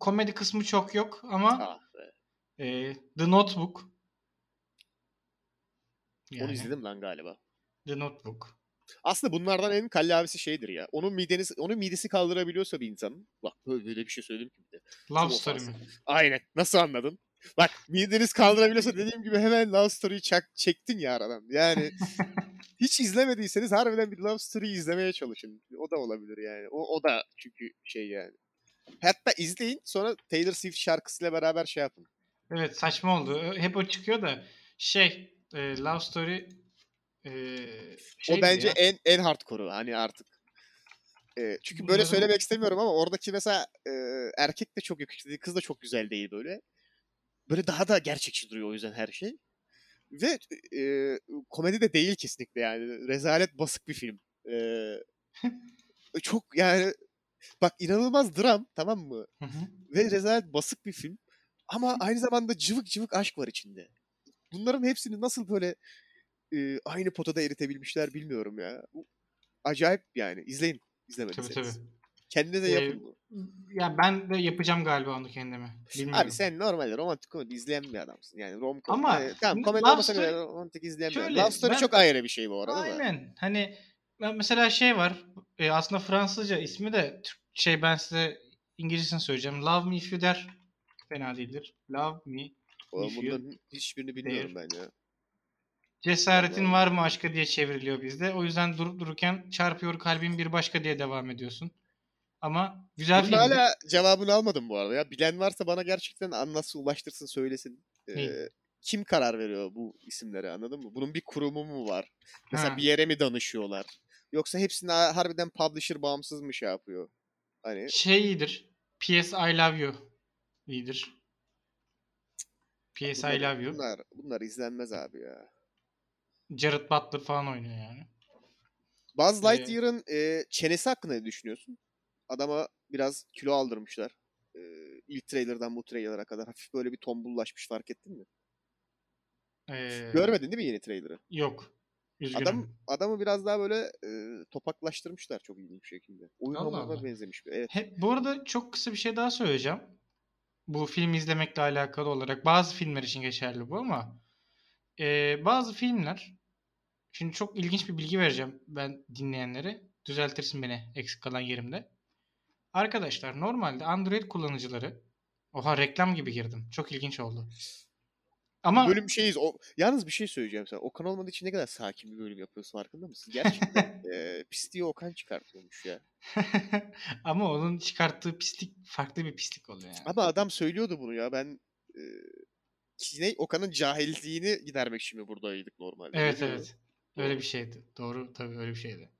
komedi kısmı çok yok ama Ah be. e, The Notebook. Onu Yani, izledim lan galiba. The Notebook. Aslında bunlardan en kallavisi şeydir ya. Onun mideniz, onun midesi kaldırabiliyorsa bir insanın. Bak böyle, bir şey söyledim ki bir de. Love Story mi? Aynen. Nasıl anladın? Bak mideniz kaldırabiliyorsa dediğim gibi hemen Love Story'yi çak, çektin ya aradan. Yani hiç izlemediyseniz harbiden bir Love Story izlemeye çalışın. O da olabilir yani. O, o da çünkü şey yani. Hatta izleyin sonra Taylor Swift şarkısıyla beraber şey yapın. Evet saçma oldu. Hep o çıkıyor da şey e, Love Story e, o şeydi bence ya. en en hardcore'u hani artık. Ee, çünkü böyle söylemek istemiyorum ama oradaki mesela e, erkek de çok yakışıklı kız da çok güzel değil böyle. Böyle daha da gerçekçi duruyor o yüzden her şey. Ve e, komedi de değil kesinlikle yani. Rezalet basık bir film. Ee, çok yani bak inanılmaz dram tamam mı? Hı hı. Ve rezalet basık bir film. Ama aynı zamanda cıvık cıvık aşk var içinde. Bunların hepsini nasıl böyle e, aynı potada eritebilmişler bilmiyorum ya. Acayip yani. İzleyin. Tabii İzlemediyseniz. tabii. Kendine de yapın. Ya ben de yapacağım galiba onu kendime. Bilmiyorum. Abi sen normalde romantik komedi izleyen bir adamsın. Yani rom Ama e, tamam komedi olmasa bile romantik izleyen bir adam. Şöyle, Love Story ben- çok ayrı bir şey bu arada da. Aynen. Hani ben mesela şey var. e, aslında Fransızca ismi de şey ben size İngilizcesini söyleyeceğim. Love Me If You Dare. Fena değildir. Love Me. Oğlum If you bunların hiçbirini bilmiyorum ben ya. Cesaretin Vallahi. var mı aşka diye çevriliyor bizde. O yüzden durup dururken çarpıyor kalbin bir başka diye devam ediyorsun. Ama güzel Bunun hala cevabını almadım bu arada ya. Bilen varsa bana gerçekten anlatsın, ulaştırsın, söylesin. Ee, kim karar veriyor bu isimlere anladın mı? Bunun bir kurumu mu var? Mesela Ha. bir yere mi danışıyorlar? Yoksa hepsini ha- harbiden publisher bağımsız mı şey yapıyor? Hani Şey iyidir. P.S. I Love You iyidir. P.S. I bunlar, Love You. bunlar, bunlar izlenmez abi ya. Jared Butler falan oynuyor yani. Buzz Ee, Lightyear'ın e, çenesi hakkında ne düşünüyorsun? Adama biraz kilo aldırmışlar. E, ilk trailerdan bu trailer'a kadar hafif böyle bir tombullaşmış fark ettin mi? Ee, Görmedin değil mi yeni trailer'ı? Yok. Üzgünüm. Adam adamı biraz daha böyle e, topaklaştırmışlar çok ilginç bir şekilde. Oyun Allah hamuruna Allah. benzemiş bir. Evet. He, bu arada çok kısa bir şey daha söyleyeceğim. Bu film izlemekle alakalı olarak bazı filmler için geçerli bu ama e, bazı filmler şimdi çok ilginç bir bilgi vereceğim ben dinleyenlere. Düzeltirsin beni eksik kalan yerimde. Arkadaşlar normalde Android kullanıcıları oha reklam gibi girdim. Çok ilginç oldu. Ama Bölüm şeyiz. O, yalnız bir şey söyleyeceğim sana. Okan olmadığı için ne kadar sakin bir bölüm yapıyorsun farkında mısın? Gerçekten e, pisliği Okan çıkartıyormuş ya. ama onun çıkarttığı pislik farklı bir pislik oluyor yani. Ama adam söylüyordu bunu ya. Ben e, ne Okan'ın cahilliğini gidermek için mi buradaydık normalde? Evet evet. Öyle bir şeydi. Doğru tabii öyle bir şeydi.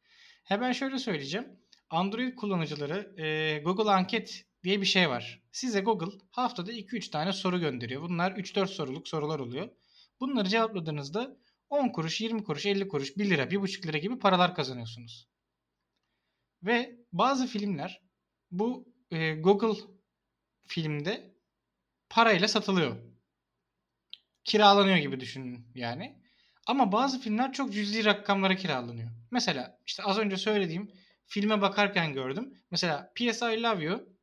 Hemen şöyle söyleyeceğim. Android kullanıcıları e, Google Anket diye bir şey var. Size Google haftada 2-3 tane soru gönderiyor. Bunlar 3-4 soruluk sorular oluyor. Bunları cevapladığınızda 10 kuruş, 20 kuruş, 50 kuruş, 1 lira, 1,5 lira gibi paralar kazanıyorsunuz. Ve bazı filmler bu e, Google filmde parayla satılıyor. Kiralanıyor gibi düşünün yani. Ama bazı filmler çok cüzi rakamlara kiralanıyor. Mesela işte az önce söylediğim filme bakarken gördüm. Mesela P.S. I Love You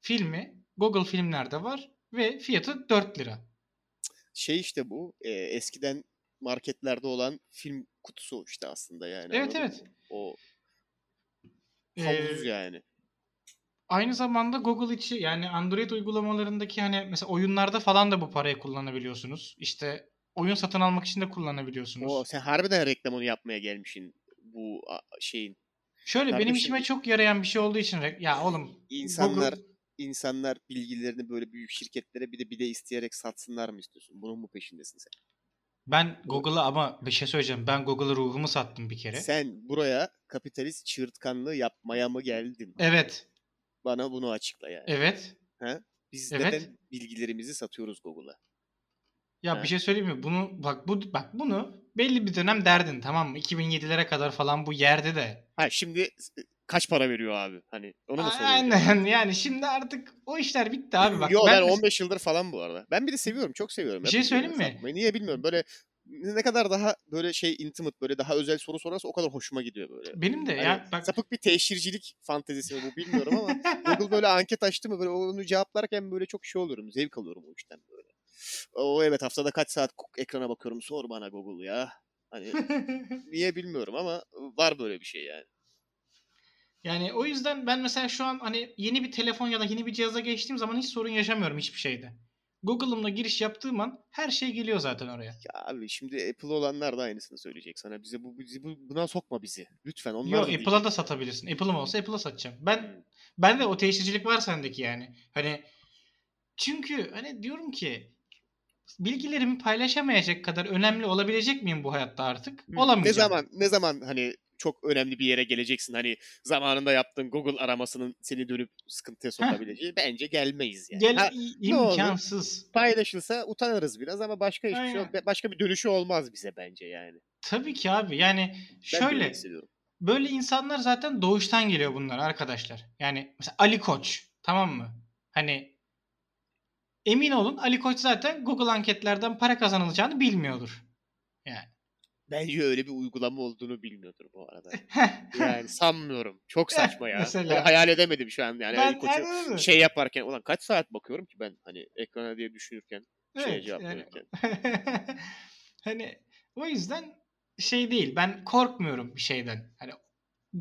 filmi Google filmlerde var ve fiyatı 4 lira. Şey işte bu e, eskiden marketlerde olan film kutusu işte aslında yani. Evet, evet. mı? O Ee, havuz yani. Aynı zamanda Google içi yani Android uygulamalarındaki hani mesela oyunlarda falan da bu parayı kullanabiliyorsunuz. İşte oyun satın almak için de kullanabiliyorsunuz. O sen harbiden reklamını yapmaya gelmişsin bu şeyin. Şöyle benim Kardeşim- işime çok yarayan bir şey olduğu için ya oğlum İnsanlar Google- insanlar bilgilerini böyle büyük şirketlere bir de bir de isteyerek satsınlar mı istiyorsun? Bunun mu peşindesin sen? ben Google'a ama bir şey söyleyeceğim. Ben Google'a ruhumu sattım bir kere. Sen buraya kapitalist çığırtkanlığı yapmaya mı geldin? Evet. Bana bunu açıkla yani. Evet. Biz evet. neden bilgilerimizi satıyoruz Google'a? Ya Ha. bir şey söyleyeyim mi? Bunu bak bu bak bunu belli bir dönem derdin tamam mı? 2007'lere kadar falan bu yerde de. Ha şimdi kaç para veriyor abi? Hani onu mu soruyorsun? Aynen yani şimdi artık o işler bitti abi bak. Yo ben, mes- 15 yıldır falan bu arada. Ben bir de seviyorum. Çok seviyorum. Bir şey söyleyeyim mi? satmayı. Niye bilmiyorum. Böyle ne kadar daha böyle şey intimate böyle daha özel soru sorarsa o kadar hoşuma gidiyor böyle. benim de Hani ya bak Sapık bir teşhircilik fantezisi mi bu bilmiyorum ama Google böyle anket açtı mı böyle onu cevaplarken böyle çok şey oluyorum. Zevk alıyorum o işten böyle. O evet haftada kaç saat ekrana bakıyorum sor bana Google ya. Hani niye bilmiyorum ama var böyle bir şey yani. Yani o yüzden ben mesela şu an hani yeni bir telefon ya da yeni bir cihaza geçtiğim zaman hiç sorun yaşamıyorum hiçbir şeyde. Google'ımla giriş yaptığım an her şey geliyor zaten oraya. Ya abi şimdi Apple olanlar da aynısını söyleyecek sana. Bize bu, bizi bu buna sokma bizi. Lütfen onlar Yo da Apple'a da satabilirsin. Apple'ım olsa Apple'a satacağım. Ben Hmm. ben de o teşhircilik var sendeki yani. Hani çünkü hani diyorum ki bilgilerimi paylaşamayacak kadar önemli olabilecek miyim bu hayatta artık? Hı. Olamayacağım. Ne zaman ne zaman hani çok önemli bir yere geleceksin hani zamanında yaptığın Google aramasının seni dönüp sıkıntıya sokabileceği bence gelmeyiz yani. Gel Ha, i- ne olur? imkansız. paylaşılsa utanırız biraz ama başka hiçbir şey yok. Aynen. Başka bir dönüşü olmaz bize bence yani. Tabii ki abi. Yani Ben şöyle böyle insanlar zaten doğuştan geliyor bunlar arkadaşlar. Yani mesela Ali Koç tamam mı? Hani emin olun Ali Koç zaten Google anketlerden para kazanılacağını bilmiyordur. Yani. Bence öyle bir uygulama olduğunu bilmiyordur bu arada. Yani sanmıyorum. Çok saçma ya. mesela. Böyle hayal edemedim şu an yani. ben Ali Koç'u öyle. şey yaparken ulan kaç saat bakıyorum ki ben hani ekrana diye düşünürken şeye Evet, cevap yani- verirken. hani o yüzden şey değil. Ben korkmuyorum bir şeyden. Hani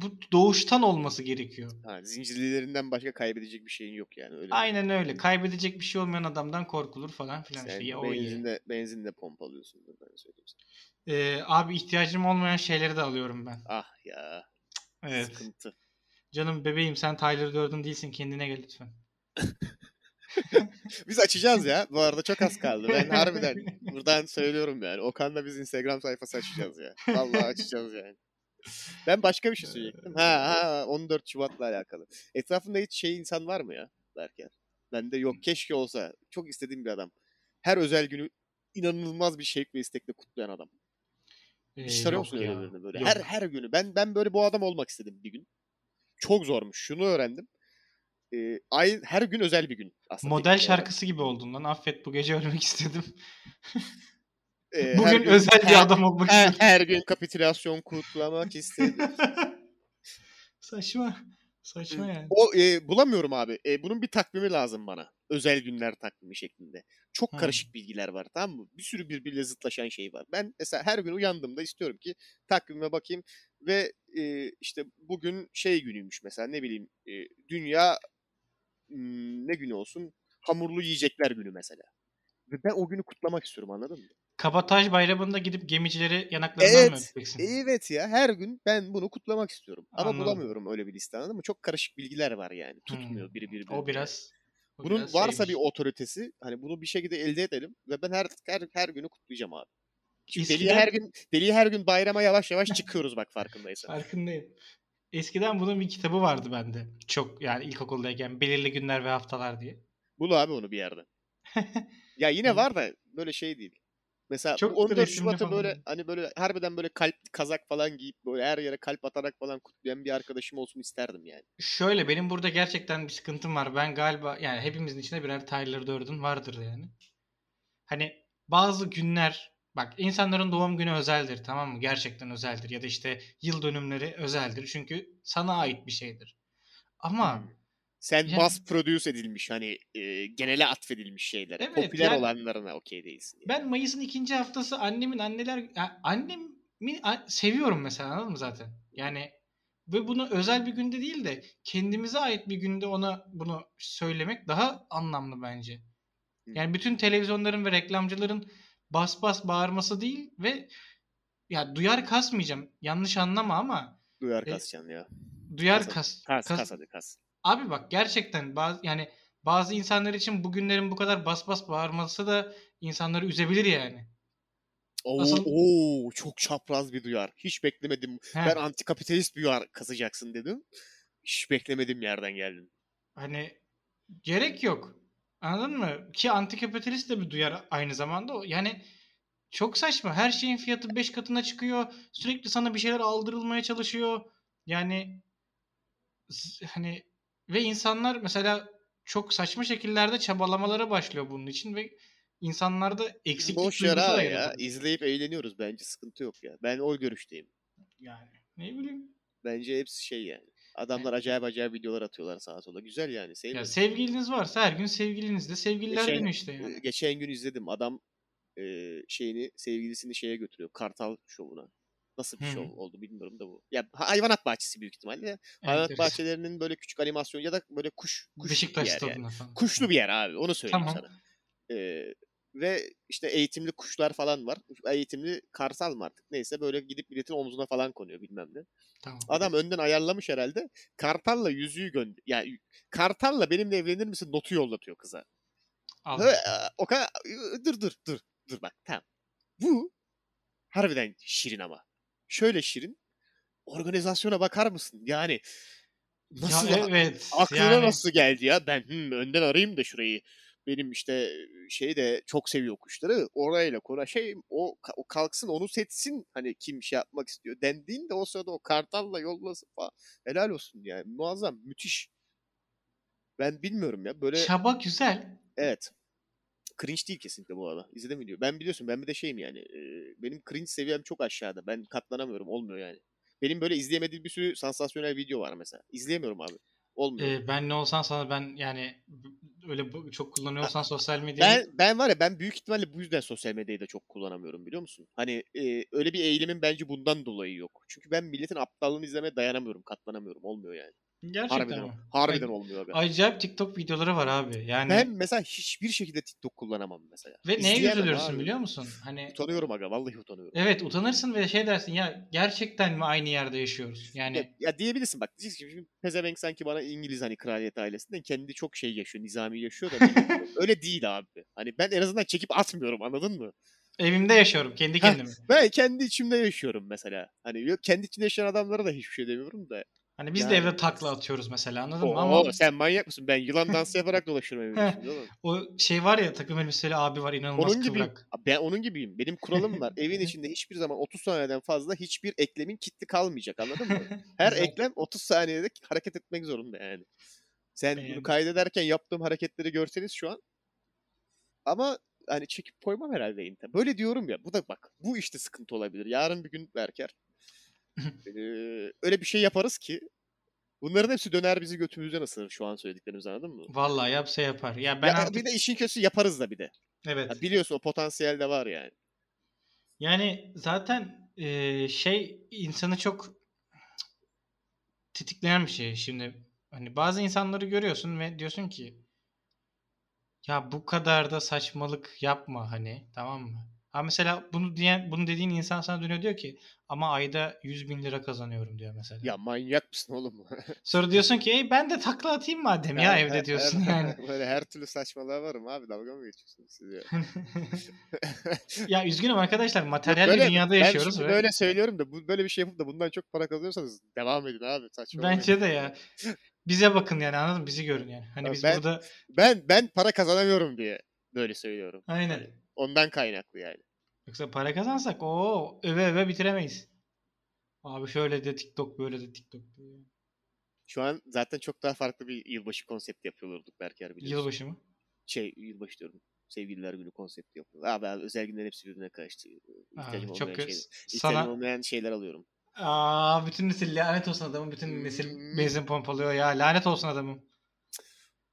bu doğuştan olması gerekiyor. Ha, zincirlerinden başka kaybedecek bir şeyin yok yani. Öyle mi? Aynen öyle. Kaybedecek bir şey olmayan adamdan korkulur falan filan. Sen işte. O iyi. benzinle, benzinle pompalıyorsundur ben söyleyeyim sana. Ee, abi ihtiyacım olmayan şeyleri de alıyorum ben. Ah ya Evet. sıkıntı. Canım bebeğim sen Tyler Durden değilsin. Kendine gel lütfen. Biz açacağız ya. Bu arada çok az kaldı. Ben harbiden buradan söylüyorum yani. Okan'la biz Instagram sayfası açacağız ya. Vallahi açacağız yani. Ben başka bir şey söyleyecektim. Ha ha 14 Şubat'la alakalı. Etrafında hiç şey insan var mı ya Berker? Bende yok. Keşke olsa. Çok istediğim bir adam. Her özel günü inanılmaz bir şevk ve istekle kutlayan adam. Ee, Hiç tanıyor yok musun öyle birini böyle? Yok. Her her günü. Ben ben böyle bu adam olmak istedim bir gün. Çok zormuş. Şunu öğrendim. Ee, ay her gün özel bir gün aslında. Model olarak. şarkısı gibi oldun lan. Affet bu gece ölmek istedim. Ee, Bugün gün- özel bir her- adam olmak her, istedim. her gün kapitülasyon kutlamak istedim. Saçma. Saçma yani. o e, bulamıyorum abi. E, bunun bir takvimi lazım bana. Özel günler takvimi şeklinde. Çok Ha. karışık bilgiler var tamam mı? Bir sürü birbiriyle zıtlaşan şey var. Ben mesela her gün uyandığımda istiyorum ki takvime bakayım ve e, işte bugün şey günüymüş mesela ne bileyim e, dünya ne günü olsun? Hamurlu yiyecekler günü mesela. Ve ben o günü kutlamak istiyorum anladın mı? Kabataj bayramında gidip gemicileri yanaklarından mı Evet. öpeceksin? Evet ya her gün ben bunu kutlamak istiyorum. Ama Anladım. bulamıyorum öyle bir liste anladın mı? Çok karışık bilgiler var yani. Tutmuyor Hmm. biri birbirine. O biraz O Bunun biraz varsa bir şeymiş. otoritesi hani bunu bir şekilde elde edelim ve ben her her her günü kutlayacağım abi. Çünkü deliye Eskiden- her gün deliye her gün bayrama yavaş yavaş çıkıyoruz bak farkındaysan. Farkındayım. Eskiden bunun bir kitabı vardı bende. Çok yani ilkokuldayken belirli günler ve haftalar diye. Bul abi onu bir yerde. Ya yine var da böyle şey değil. Mesela Çok bu da 14 resimli Şubat'ı falan böyle değil. hani böyle harbiden böyle kalp kazak falan giyip böyle her yere kalp atarak falan kutlayan bir arkadaşım olsun isterdim yani. Şöyle benim burada gerçekten bir sıkıntım var. Ben galiba yani hepimizin içinde birer Tyler Durden vardır yani. Hani bazı günler bak insanların doğum günü özeldir tamam mı? Gerçekten özeldir ya da işte yıl dönümleri özeldir. Çünkü sana ait bir şeydir. Ama Hmm. Sen Yani- mass produce edilmiş hani e, genele atfedilmiş şeylere. Evet, popüler yani- olanlarına okey değilsin. yani. ben Mayıs'ın ikinci haftası annemin anneler ya annemi a- seviyorum mesela anladın mı zaten? Yani ve bunu özel bir günde değil de kendimize ait bir günde ona bunu söylemek daha anlamlı bence. Yani bütün televizyonların ve reklamcıların bas bas bağırması değil ve ya duyar kasmayacağım. Yanlış anlama ama Duyar e, kasacaksın ya. duyar Kas- kas. Kas, kas- kas hadi kas. Abi bak gerçekten bazı yani bazı insanlar için bugünlerin bu kadar bas bas bağırması da insanları üzebilir yani. Oo, Asıl- oo, çok çapraz bir duyar. Hiç beklemedim. He, Ben antikapitalist bir duyar kasacaksın dedim. Hiç beklemedim yerden geldin. hani gerek yok. Anladın mı? Ki antikapitalist de bir duyar aynı zamanda. Yani çok saçma. Her şeyin fiyatı 5 katına çıkıyor. Sürekli sana bir şeyler aldırılmaya çalışıyor. Yani hani ve insanlar mesela çok saçma şekillerde çabalamalara başlıyor bunun için ve insanlarda eksiklik Boş abi ya. yaratıyor. İzleyip eğleniyoruz bence sıkıntı yok ya. Ben o görüşteyim. Yani ne bileyim. Bence hepsi şey yani. Adamlar acayip acayip videolar atıyorlar sağa sola. Güzel yani. Ya sevgiliniz varsa her gün sevgilinizle sevgililer günü işte yani. Geçen gün izledim. Adam e, şeyini sevgilisini şeye götürüyor. Kartal şovuna. Nasıl bir hı. şov oldu bilmiyorum da bu. Ya hayvanat bahçesi büyük ihtimalle. hayvanat Evet, bahçelerinin böyle küçük animasyon ya da böyle kuş kuş bir Beşiktaş yer yani. falan. Kuşlu bir yer abi. Onu söyleyeyim Tamam. sana. Ee, ve işte eğitimli kuşlar falan var. Eğitimli karsal mı artık? Neyse böyle gidip milletin omzuna falan konuyor bilmem ne. Tamam. Adam önden ayarlamış herhalde. Kartal'la yüzüğü gönder. Yani Kartal'la benimle evlenir misin notu yollatıyor kıza. Hı, o kadar dur dur dur dur bak tamam. Bu harbiden şirin ama. Şöyle şirin. Organizasyona bakar mısın? Yani nasıl ya evet. aklına yani, nasıl geldi ya? Ben hmm, önden arayayım da şurayı. Benim işte şey de çok seviyor kuşları. Orayla konuşayım. O, o kalksın onu setsin. Hani kim şey yapmak istiyor. Dendiğinde o sırada o kartalla yollasın falan. Helal olsun yani. Muazzam. Müthiş. Ben bilmiyorum ya. Böyle Çaba güzel. Evet. Cringe değil kesinlikle bu arada. İzledim video. Ben biliyorsun ben bir de şeyim yani. e, benim cringe seviyem çok aşağıda. Ben katlanamıyorum. Olmuyor yani. Benim böyle izleyemediğim bir sürü sansasyonel video var mesela. İzleyemiyorum abi. Olmuyor. Ee, ben ne olsan sana ben yani öyle çok kullanıyorsan sosyal medyayı Ben ben var ya ben büyük ihtimalle bu yüzden sosyal medyayı da çok kullanamıyorum biliyor musun? Hani e, öyle bir eğilimin bence bundan dolayı yok. Çünkü ben milletin aptallığını izlemeye dayanamıyorum, katlanamıyorum. Olmuyor yani. Gerçekten Harbiden, mi? harbiden Ay- olmuyor abi. Acayip TikTok videoları var abi. Yani Ben mesela hiçbir şekilde TikTok kullanamam mesela. ve neye üzülürsün abi. biliyor musun? Hani Utanıyorum aga vallahi utanıyorum. evet utanırsın ve şey dersin ya gerçekten mi aynı yerde yaşıyoruz? Yani Ya, ya diyebilirsin bak diyeceksin şimdi pezevenk sanki bana İngiliz hani kraliyet ailesinden kendi çok şey yaşıyor, nizami yaşıyor da öyle değil abi. Hani ben en azından çekip atmıyorum anladın mı? evimde yaşıyorum kendi kendime. Ben kendi içimde yaşıyorum mesela. Hani yok kendi içinde yaşayan adamlara da hiçbir şey demiyorum da. Hani biz de Yani- evde takla atıyoruz mesela anladın mı? Oo, Ama sen manyak mısın? Ben yılan dansı yaparak içinde oğlum. o şey var ya takım elbiseli abi var inanılmaz Onun gibiyim. kıvrak. Ben onun gibiyim. Benim kuralım var. Evin içinde hiçbir zaman 30 saniyeden fazla hiçbir eklemin kilitli kalmayacak anladın mı? Her eklem 30 saniyede hareket etmek zorunda yani. Sen bunu Beğendim. kaydederken yaptığım hareketleri görseniz şu an. Ama hani çekip koymam herhalde. Böyle diyorum ya. Bu da bak bu işte sıkıntı olabilir. Yarın bir gün Berker. eee, öyle bir şey yaparız ki bunların hepsi döner bizi götümüzden ısırır şu an söylediklerimiz anladın mı? Vallahi yapsa yapar. Ya ben ya, artık Bir de işin kötüsü yaparız da bir de. evet. Ya biliyorsun o potansiyel de var yani. Yani zaten eee, şey insanı çok tetikleyen bir şey. Şimdi hani bazı insanları görüyorsun ve diyorsun ki ya bu kadar da saçmalık yapma hani tamam mı? Ha mesela bunu diyen bunu dediğin insan sana dönüyor diyor ki ama ayda 100 bin lira kazanıyorum diyor mesela. Ya manyak mısın oğlum? Sonra diyorsun ki Ey, ben de takla atayım madem ya Her- evde her- diyorsun her- yani. Böyle her türlü saçmalığa varım abi. Dalga mı geçiyorsunuz siz ya? ya üzgünüm arkadaşlar materyal Böyle- bir dünyada ben yaşıyoruz ve böyle söylüyorum da bu böyle bir şey yapıp da bundan çok para kazanıyorsanız devam edin abi. Saçmalamayın. bence de ya. Bize bakın yani anladın mı? Bizi görün yani. Hani Ya biz ben- burada Ben ben para kazanamıyorum diye böyle söylüyorum. aynen. Ondan kaynaklı yani. Yoksa para kazansak o öve öve bitiremeyiz. Abi şöyle de TikTok böyle de TikTok. diyor. Şu an zaten çok daha farklı bir yılbaşı konsepti yapıyorduk Berker biliyorsun. Yılbaşı mı? Şey yılbaşı diyorum. Sevgililer günü konsepti yapıyoruz. Abi, abi özel günlerin hepsi birbirine karıştı. İhtiyacım Aa, olmayan, çok şeyler, ihtiyacım Sana olmayan şeyler alıyorum. Aa bütün nesil lanet olsun adamın. Bütün nesil Hmm. benzin pompalıyor ya. Lanet olsun adamın.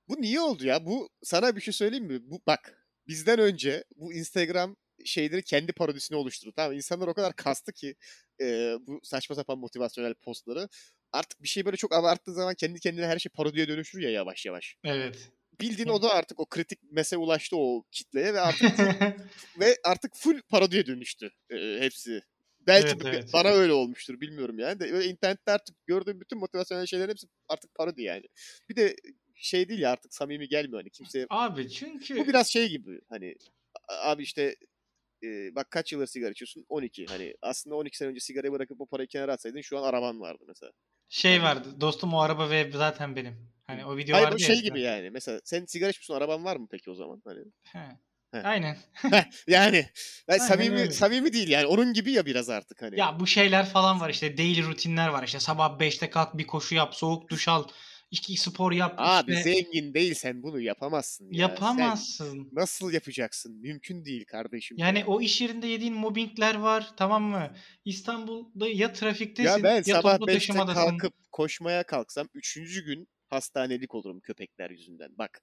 Bu niye oldu ya? Bu sana bir şey söyleyeyim mi? Bu bak bizden önce bu Instagram şeyleri kendi parodisini oluşturdu. Tamam insanlar o kadar kastı ki e, bu saçma sapan motivasyonel postları. Artık bir şey böyle çok abarttığı zaman kendi kendine her şey parodiye dönüşür ya yavaş yavaş. Evet. Bildiğin o da artık o kritik mese ulaştı o kitleye ve artık ve artık full parodiye dönüştü e, hepsi. Belki Evet, evet. bana öyle olmuştur bilmiyorum yani de öyle internette artık gördüğüm bütün motivasyonel şeylerin hepsi artık parodi yani. Bir de şey değil ya artık samimi gelmiyor hani kimseye Abi çünkü bu biraz şey gibi hani abi işte e, bak kaç yıldır sigara içiyorsun? 12. Hani aslında 12 sene önce sigarayı bırakıp o parayı kenara atsaydın şu an araban vardı mesela. şey vardı. Dostum o araba ve zaten benim. Hani o video Hayır vardı bu ya şey eskiden. gibi yani. Mesela sen sigara içmiyorsun araban var mı peki o zaman? Hani He. He. Aynen. yani yani Aynen samimi öyle. samimi değil yani. Onun gibi ya biraz artık hani. Ya bu şeyler falan var işte daily rutinler var işte sabah 5'te kalk bir koşu yap soğuk duş al iki spor yap Abi işte zengin değilsen bunu yapamazsın ya. Sen yapamazsın. nasıl yapacaksın? Mümkün değil kardeşim. Yani o iş yerinde yediğin mobbingler var tamam mı? İstanbul'da ya trafiktesin ya ben ya sabah toplu 5'te taşımadasın. kalkıp koşmaya kalksam 3. gün hastanelik olurum köpekler yüzünden. Bak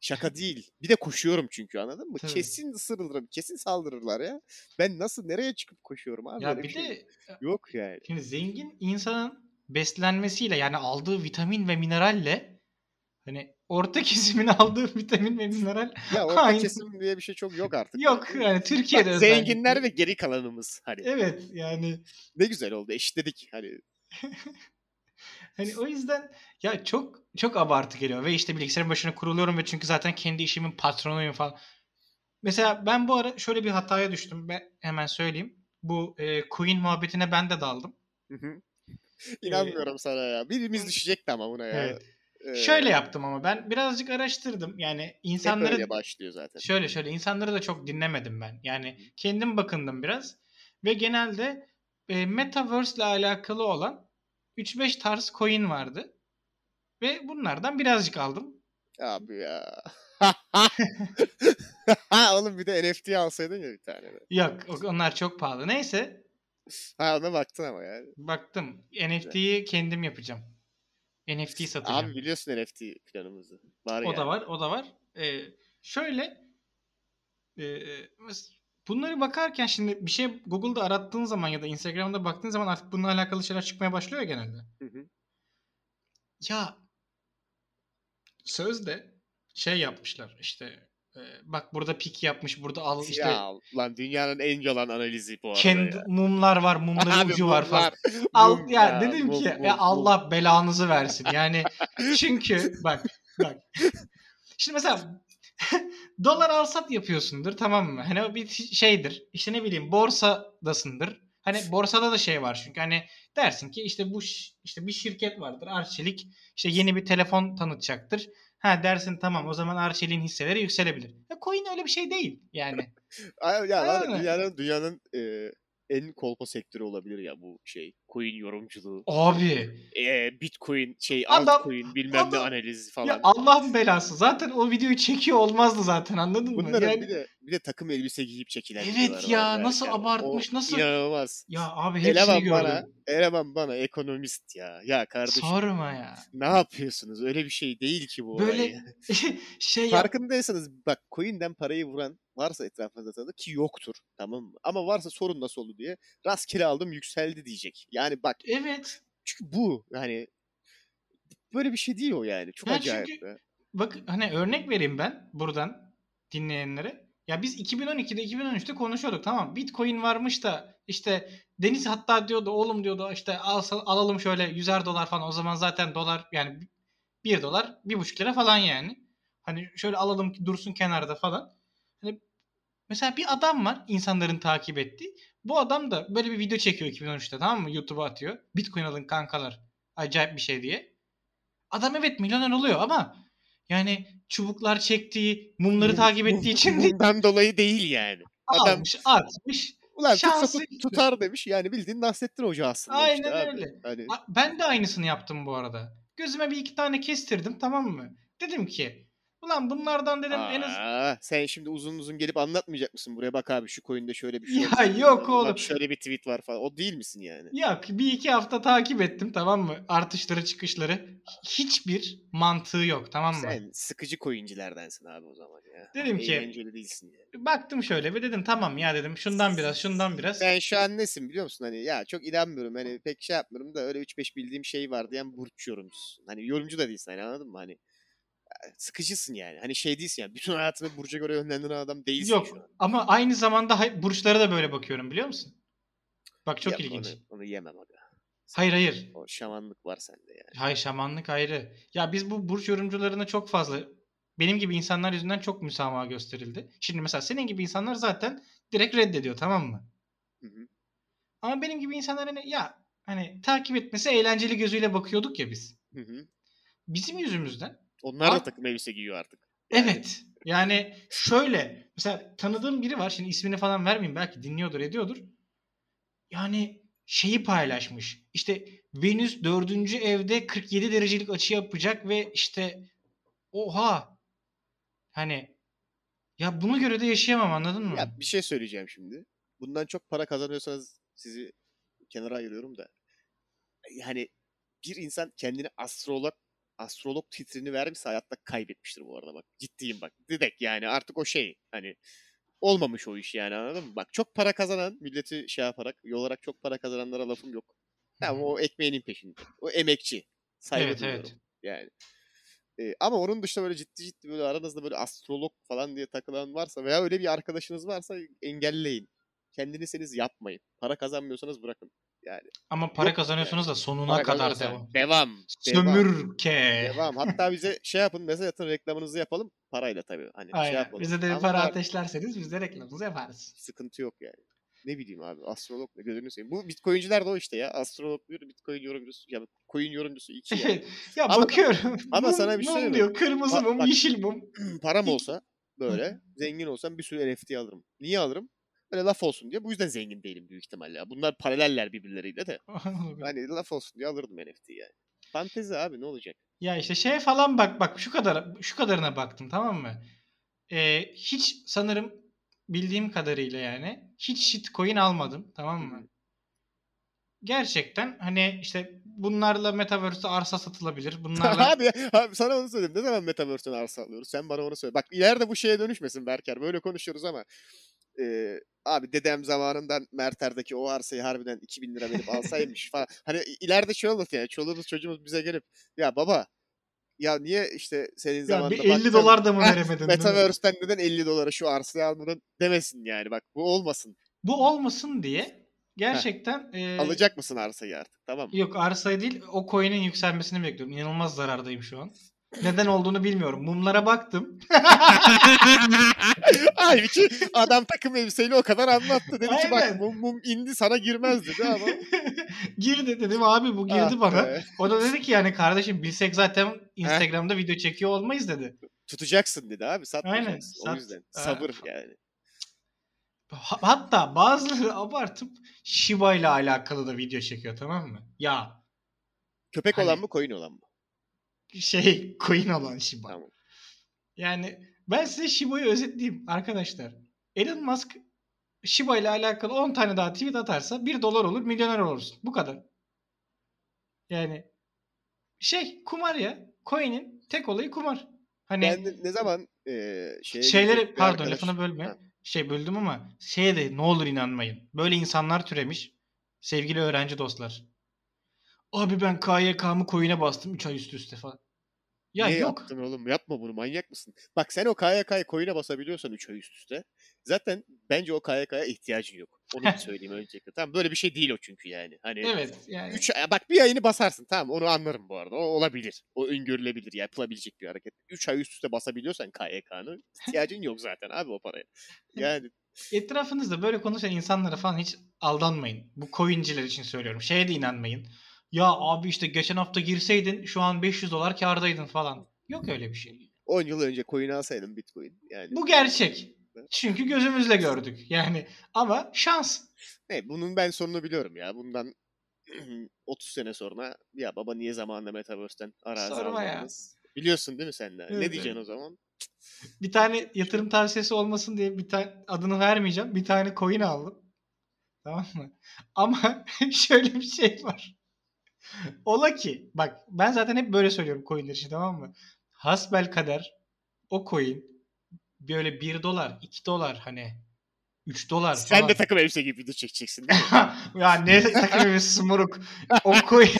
şaka değil. Bir de koşuyorum çünkü anladın mı? Tabii. Kesin ısırılırım. Kesin saldırırlar ya. Ben nasıl nereye çıkıp koşuyorum abi? Ya bir şey de yok yani. şimdi zengin insanın beslenmesiyle yani aldığı vitamin ve mineralle hani orta kesimin aldığı vitamin ve mineral Ya orta Aynı. kesim diye bir şey çok yok artık. yok yani. Türkiye'de Bak, özellikle. zenginler ve geri kalanımız hani. Evet yani Ne güzel oldu. Eşitledik hani. Hani o yüzden ya çok çok abartı geliyor ve işte bilgisayarın başına kuruluyorum ve çünkü zaten kendi işimin patronuyum falan. Mesela ben bu ara şöyle bir hataya düştüm. Ben hemen söyleyeyim. Bu e, Queen muhabbetine ben de daldım. Hı hı. İnanmıyorum sana ya. Birimiz düşecekti ama buna ya. Evet. Ee, Şöyle yaptım ama ben birazcık araştırdım. Yani Hep insanları öyle başlıyor zaten. şöyle şöyle insanları da çok dinlemedim ben. Yani kendim bakındım biraz ve genelde e, metaverse ile alakalı olan 3-5 tarz coin vardı. Ve bunlardan birazcık aldım. Abi ya. Oğlum bir de NFT alsaydın ya bir tane de. Yok onlar çok pahalı. Neyse Ha ona baktın ama yani. baktım. NFT'yi kendim yapacağım. NFT satacağım. Abi biliyorsun NFT planımızı. Var o yani. da var, o da var. Ee, şöyle e, mes- bunları bakarken şimdi bir şey Google'da arattığın zaman ya da Instagram'da baktığın zaman artık bununla alakalı şeyler çıkmaya başlıyor ya genelde. Hı hı. Ya sözde şey yapmışlar işte e, bak burada pik yapmış burada al işte Ya lan dünyanın en yalan analizi bu arada kendi ya. mumlar var mumların Abi ucu var falan. mumlar, Al mum ya dedim mum, ki mum, ya mum. Allah belanızı versin. Yani çünkü bak bak. Şimdi mesela dolar al sat yapıyorsundur tamam mı? Hani o bir şeydir. İşte ne bileyim borsadasındır. Hani borsada da şey var çünkü hani dersin ki işte bu işte bir şirket vardır Arçelik işte yeni bir telefon tanıtacaktır. Ha dersin tamam o zaman Arçelik'in hisseleri yükselebilir. Ya coin öyle bir şey değil yani. Ya Aynen. dünyanın dünyanın e, en kolpa sektörü olabilir ya bu şey. Coin yorumculuğu. Abi E, Bitcoin şey Adam- altcoin bilmem ne adam- analizi falan. ya Allah'ın belası. Zaten o videoyu çekiyor olmazdı zaten anladın mı? Bunların Yani- bir de bir de takım elbise giyip çekilen Evet ya, var nasıl yani. abartmış, O nasıl- inanılmaz. Ya abi hepsini Eleman gördüm. bana, eleman bana ekonomist ya. Ya kardeşim Sorma ya. ne yapıyorsunuz? Öyle bir şey değil ki bu Böyle olay. şey. Farkındaysanız bak coin'den parayı vuran varsa etrafınızda tanıdık ki yoktur tamam mı? Ama varsa sorun nasıl oldu diye rastgele aldım yükseldi diyecek. Yani bak Evet. çünkü bu yani böyle bir şey değil o yani. Çok Ya acayip. çünkü- be. Bak hani örnek vereyim ben buradan dinleyenlere. Ya biz 2012'de 2013'te konuşuyorduk tamam Bitcoin varmış da işte Deniz hatta diyordu oğlum diyordu işte alsa, alalım şöyle 100'er dolar falan. O zaman zaten dolar yani 1 dolar 1,5 lira falan yani. Hani şöyle alalım ki dursun kenarda falan. Hani mesela bir adam var insanların takip ettiği. Bu adam da böyle bir video çekiyor 2013'te tamam mı? YouTube'a atıyor. Bitcoin alın kankalar. Acayip bir şey diye. Adam evet milyoner oluyor ama yani çubuklar çektiği, mumları takip ettiği için değil. Bundan dolayı değil yani. Adam Almış, atmış. ulan şansı tut- tutar demiş. Yani bildiğin Nasrettin Hoca aslında. Aynen işte abi. öyle. Hani Ben de aynısını yaptım bu arada. Gözüme bir iki tane kestirdim tamam mı? Dedim ki ulan bunlardan dedim en az... Aa, sen şimdi uzun uzun gelip anlatmayacak mısın? Buraya bak abi şu coin'de şöyle bir şey Ya olmuş. yok Bak oğlum. şöyle bir tweet var falan. O değil misin yani? Yok bir iki hafta takip ettim tamam mı? Artışları çıkışları. Hiçbir mantığı yok tamam mı? Sen sıkıcı coin'cilerdensin abi o zaman ya. Dedim ki- Eğlenceli değilsin yani. Baktım şöyle ve dedim tamam ya dedim şundan biraz şundan biraz. Ben şu an nesin biliyor musun? Hani ya çok inanmıyorum. Hani pek şey yapmıyorum da öyle 3-5 bildiğim şey var diyen burç yorumcusun. Hani yorumcu da değilsin hani anladın mı? Hani sıkıcısın yani. Hani şey değilsin yani. Bütün hayatını burca göre yönlendiren adam değilsin şu Yok an. ama aynı zamanda burçlara da böyle bakıyorum biliyor musun? Bak çok Yok, ilginç. Onu, onu yemem aga. Hayır hayır. O şamanlık var sende yani. Hayır şamanlık ayrı. Ya biz bu burç yorumcularına çok fazla benim gibi insanlar yüzünden çok müsamaha gösterildi. Şimdi mesela senin gibi insanlar zaten direkt reddediyor tamam mı? Hı hı. Ama benim gibi insanlar hani ya hani takip etmesi eğlenceli gözüyle bakıyorduk ya biz. Hı hı. Bizim yüzümüzden. Onlar da Abi- takım elbise giyiyor artık. Yani Evet. Yani şöyle mesela tanıdığım biri var. Şimdi ismini falan vermeyeyim belki dinliyordur ediyordur. Yani şeyi paylaşmış. İşte Venüs dördüncü evde 47 derecelik açı yapacak ve işte oha hani ya buna göre de yaşayamam anladın mı? Ya bir şey söyleyeceğim şimdi. Bundan çok para kazanıyorsanız sizi kenara ayırıyorum da. Yani bir insan kendini astrolog astrolog titrini vermişse hayatta kaybetmiştir bu arada bak. Ciddiyim bak. Direkt yani artık o şey hani olmamış o iş yani anladın mı? Bak çok para kazanan milleti şey yaparak yolarak çok para kazananlara lafım yok. Tamam o ekmeğinin peşinde. O emekçi. Saygı Evet, duyuyorum. evet. Yani. Ee, ama onun dışında böyle ciddi ciddi böyle aranızda böyle astrolog falan diye takılan varsa veya öyle bir arkadaşınız varsa engelleyin. Kendinizseniz yapmayın. Para kazanmıyorsanız bırakın. Yani. Ama para Yok kazanıyorsunuz da sonuna Para kadar devam. Devam. Sömürke. Devam. Hatta bize şey yapın mesaj atın reklamınızı yapalım. Parayla tabii. Hani şey Aynen. yapalım. Bize de bir para ateşlerseniz biz de reklamımızı yaparız. Sıkıntı yok yani. Ne bileyim abi astrolog ne gözünü seveyim. Bu bitcoin'ciler de o işte ya. Astrolog bir bitcoin yorumcusu. Ya coin yorumcusu iki yani. Ya Ama- bakıyorum. ama Mum- sana bir şey mum diyor. Kırmızı mum, bak. yeşil mum. Param olsa böyle zengin olsam bir sürü NFT alırım. Niye alırım? Böyle laf olsun diye. Bu yüzden zengin değilim büyük ihtimalle. Bunlar paraleller birbirleriyle de. Hani laf olsun diye alırdım NFT yani. Fantezi abi ne olacak? ya işte şey falan bak bak şu kadar şu kadarına baktım tamam mı? Ee, hiç sanırım bildiğim kadarıyla yani hiç shitcoin almadım tamam mı? Gerçekten hani işte bunlarla metaverse'te arsa satılabilir. Bunlarla abi, abi sana onu söyleyeyim. Ne zaman Metaverse'den arsa alıyoruz? Sen bana onu söyle. Bak ileride bu şeye dönüşmesin Berker. Böyle konuşuyoruz ama e, abi dedem zamanından Merter'deki o arsayı harbiden 2000 lira verip alsaymış falan. Hani ileride şey olur yani. Çoluğumuz çocuğumuz bize gelip ya baba ya niye işte senin ya zamanında bir 50 baktın, dolar da mı "Heh, veremedin? değil mi?" Metaverse'den neden 50 dolara şu arsayı almadın demesin yani. Bak bu olmasın. Bu olmasın diye gerçekten e, Alacak mısın arsayı artık tamam mı? Yok arsayı değil o coin'in yükselmesini bekliyorum. İnanılmaz zarardayım şu an. Neden olduğunu bilmiyorum. Mumlara baktım. Halbuki adam takım elbiseyle o kadar anlattı. Dedi ki bak mum, mum indi sana girmez dedi ama. girdi dedim abi bu girdi Ah bana. be. O da dedi ki yani kardeşim bilsek zaten Instagram'da video çekiyor olmayız dedi. Tutacaksın dedi abi satmayacaksın. Aynen, O sat. yüzden Ha. sabır yani. Ha- Hatta bazıları abartıp Shiba ile alakalı da video çekiyor tamam mı? Ya Köpek Hani- olan mı koyun olan mı? Şey coin olan Shiba. Tamam. Yani ben size Shiba'yı özetleyeyim arkadaşlar. Elon Musk Shiba ile alakalı 10 tane daha tweet atarsa 1 dolar olur milyoner olursun. Bu kadar. Yani şey kumar ya. Coin'in tek olayı kumar. Hani Ben ne zaman eee şeye şeyleri pardon arkadaş- lafını bölme. Ha. Şey böldüm ama şeye de ne olur inanmayın. Böyle insanlar türemiş. Sevgili öğrenci dostlar. Abi ben KYK'mı coin'e bastım 3 ay üst üste falan. Ya Niye yok. yaptın oğlum? Yapma bunu manyak mısın? Bak sen o KYK'ya coin'e basabiliyorsan 3 ay üst üste. Zaten bence o KYK'ya ihtiyacın yok. Onu bir söyleyeyim öncelikle. Tamam böyle bir şey değil o çünkü yani. Hani Evet yani. 3 ay bak bir ayını basarsın tamam onu anlarım bu arada. O olabilir. O öngörülebilir yapılabilecek bir hareket. 3 ay üst üste basabiliyorsan KYK'nı ihtiyacın yok zaten abi o paraya. Yani Etrafınızda böyle konuşan insanlara falan hiç aldanmayın. Bu coinciler için söylüyorum. Şeye de inanmayın. Ya abi işte geçen hafta girseydin şu an 500 dolar kardaydın falan. Yok öyle bir şey. 10 yıl önce coin alsaydım bitcoin. Yani Bu gerçek. Çünkü gözümüzle gördük. Yani ama şans. ne, bunun ben sonunu biliyorum ya. Bundan 30 sene sonra ya baba niye zamanında Metaverse'den arazi Sorma ya. Biliyorsun değil mi sen de? Evet, ne diyeceksin evet. o zaman? Bir tane yatırım tavsiyesi olmasın diye bir tane adını vermeyeceğim. Bir tane coin aldım. Tamam mı? Ama şöyle bir şey var. Ola ki bak ben zaten hep böyle söylüyorum coinler için tamam mı? Hasbel kader o coin böyle 1 dolar, 2 dolar hani 3 dolar Sen falan. de takım elbise gibi video çekeceksin değil mi? ya ne takımımız moruk. O coin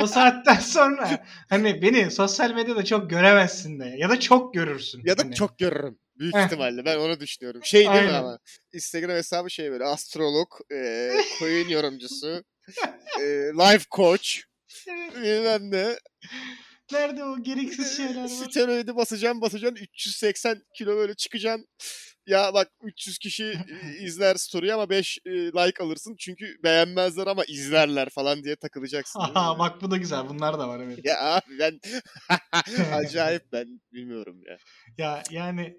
o saatten sonra hani beni sosyal medyada çok göremezsin de ya da çok görürsün. ya da Hani. çok görürüm. Büyük ihtimalle. Ben onu düşünüyorum. Şey değil mi Aynen. ama? Instagram hesabı şey böyle. Astrolog, e, coin yorumcusu, e, life coach, Evet. bilmem ne. Nerede o gereksiz şeyler var? Steroidi basacaksın basacaksın 380 kilo böyle çıkacaksın. Ya bak 300 kişi e, izler story ama 5 e, like alırsın çünkü beğenmezler ama izlerler falan diye takılacaksın. mi? Aha bak bu da güzel. Bunlar da var evet. Ya abi ben acayip ben bilmiyorum ya. Ya yani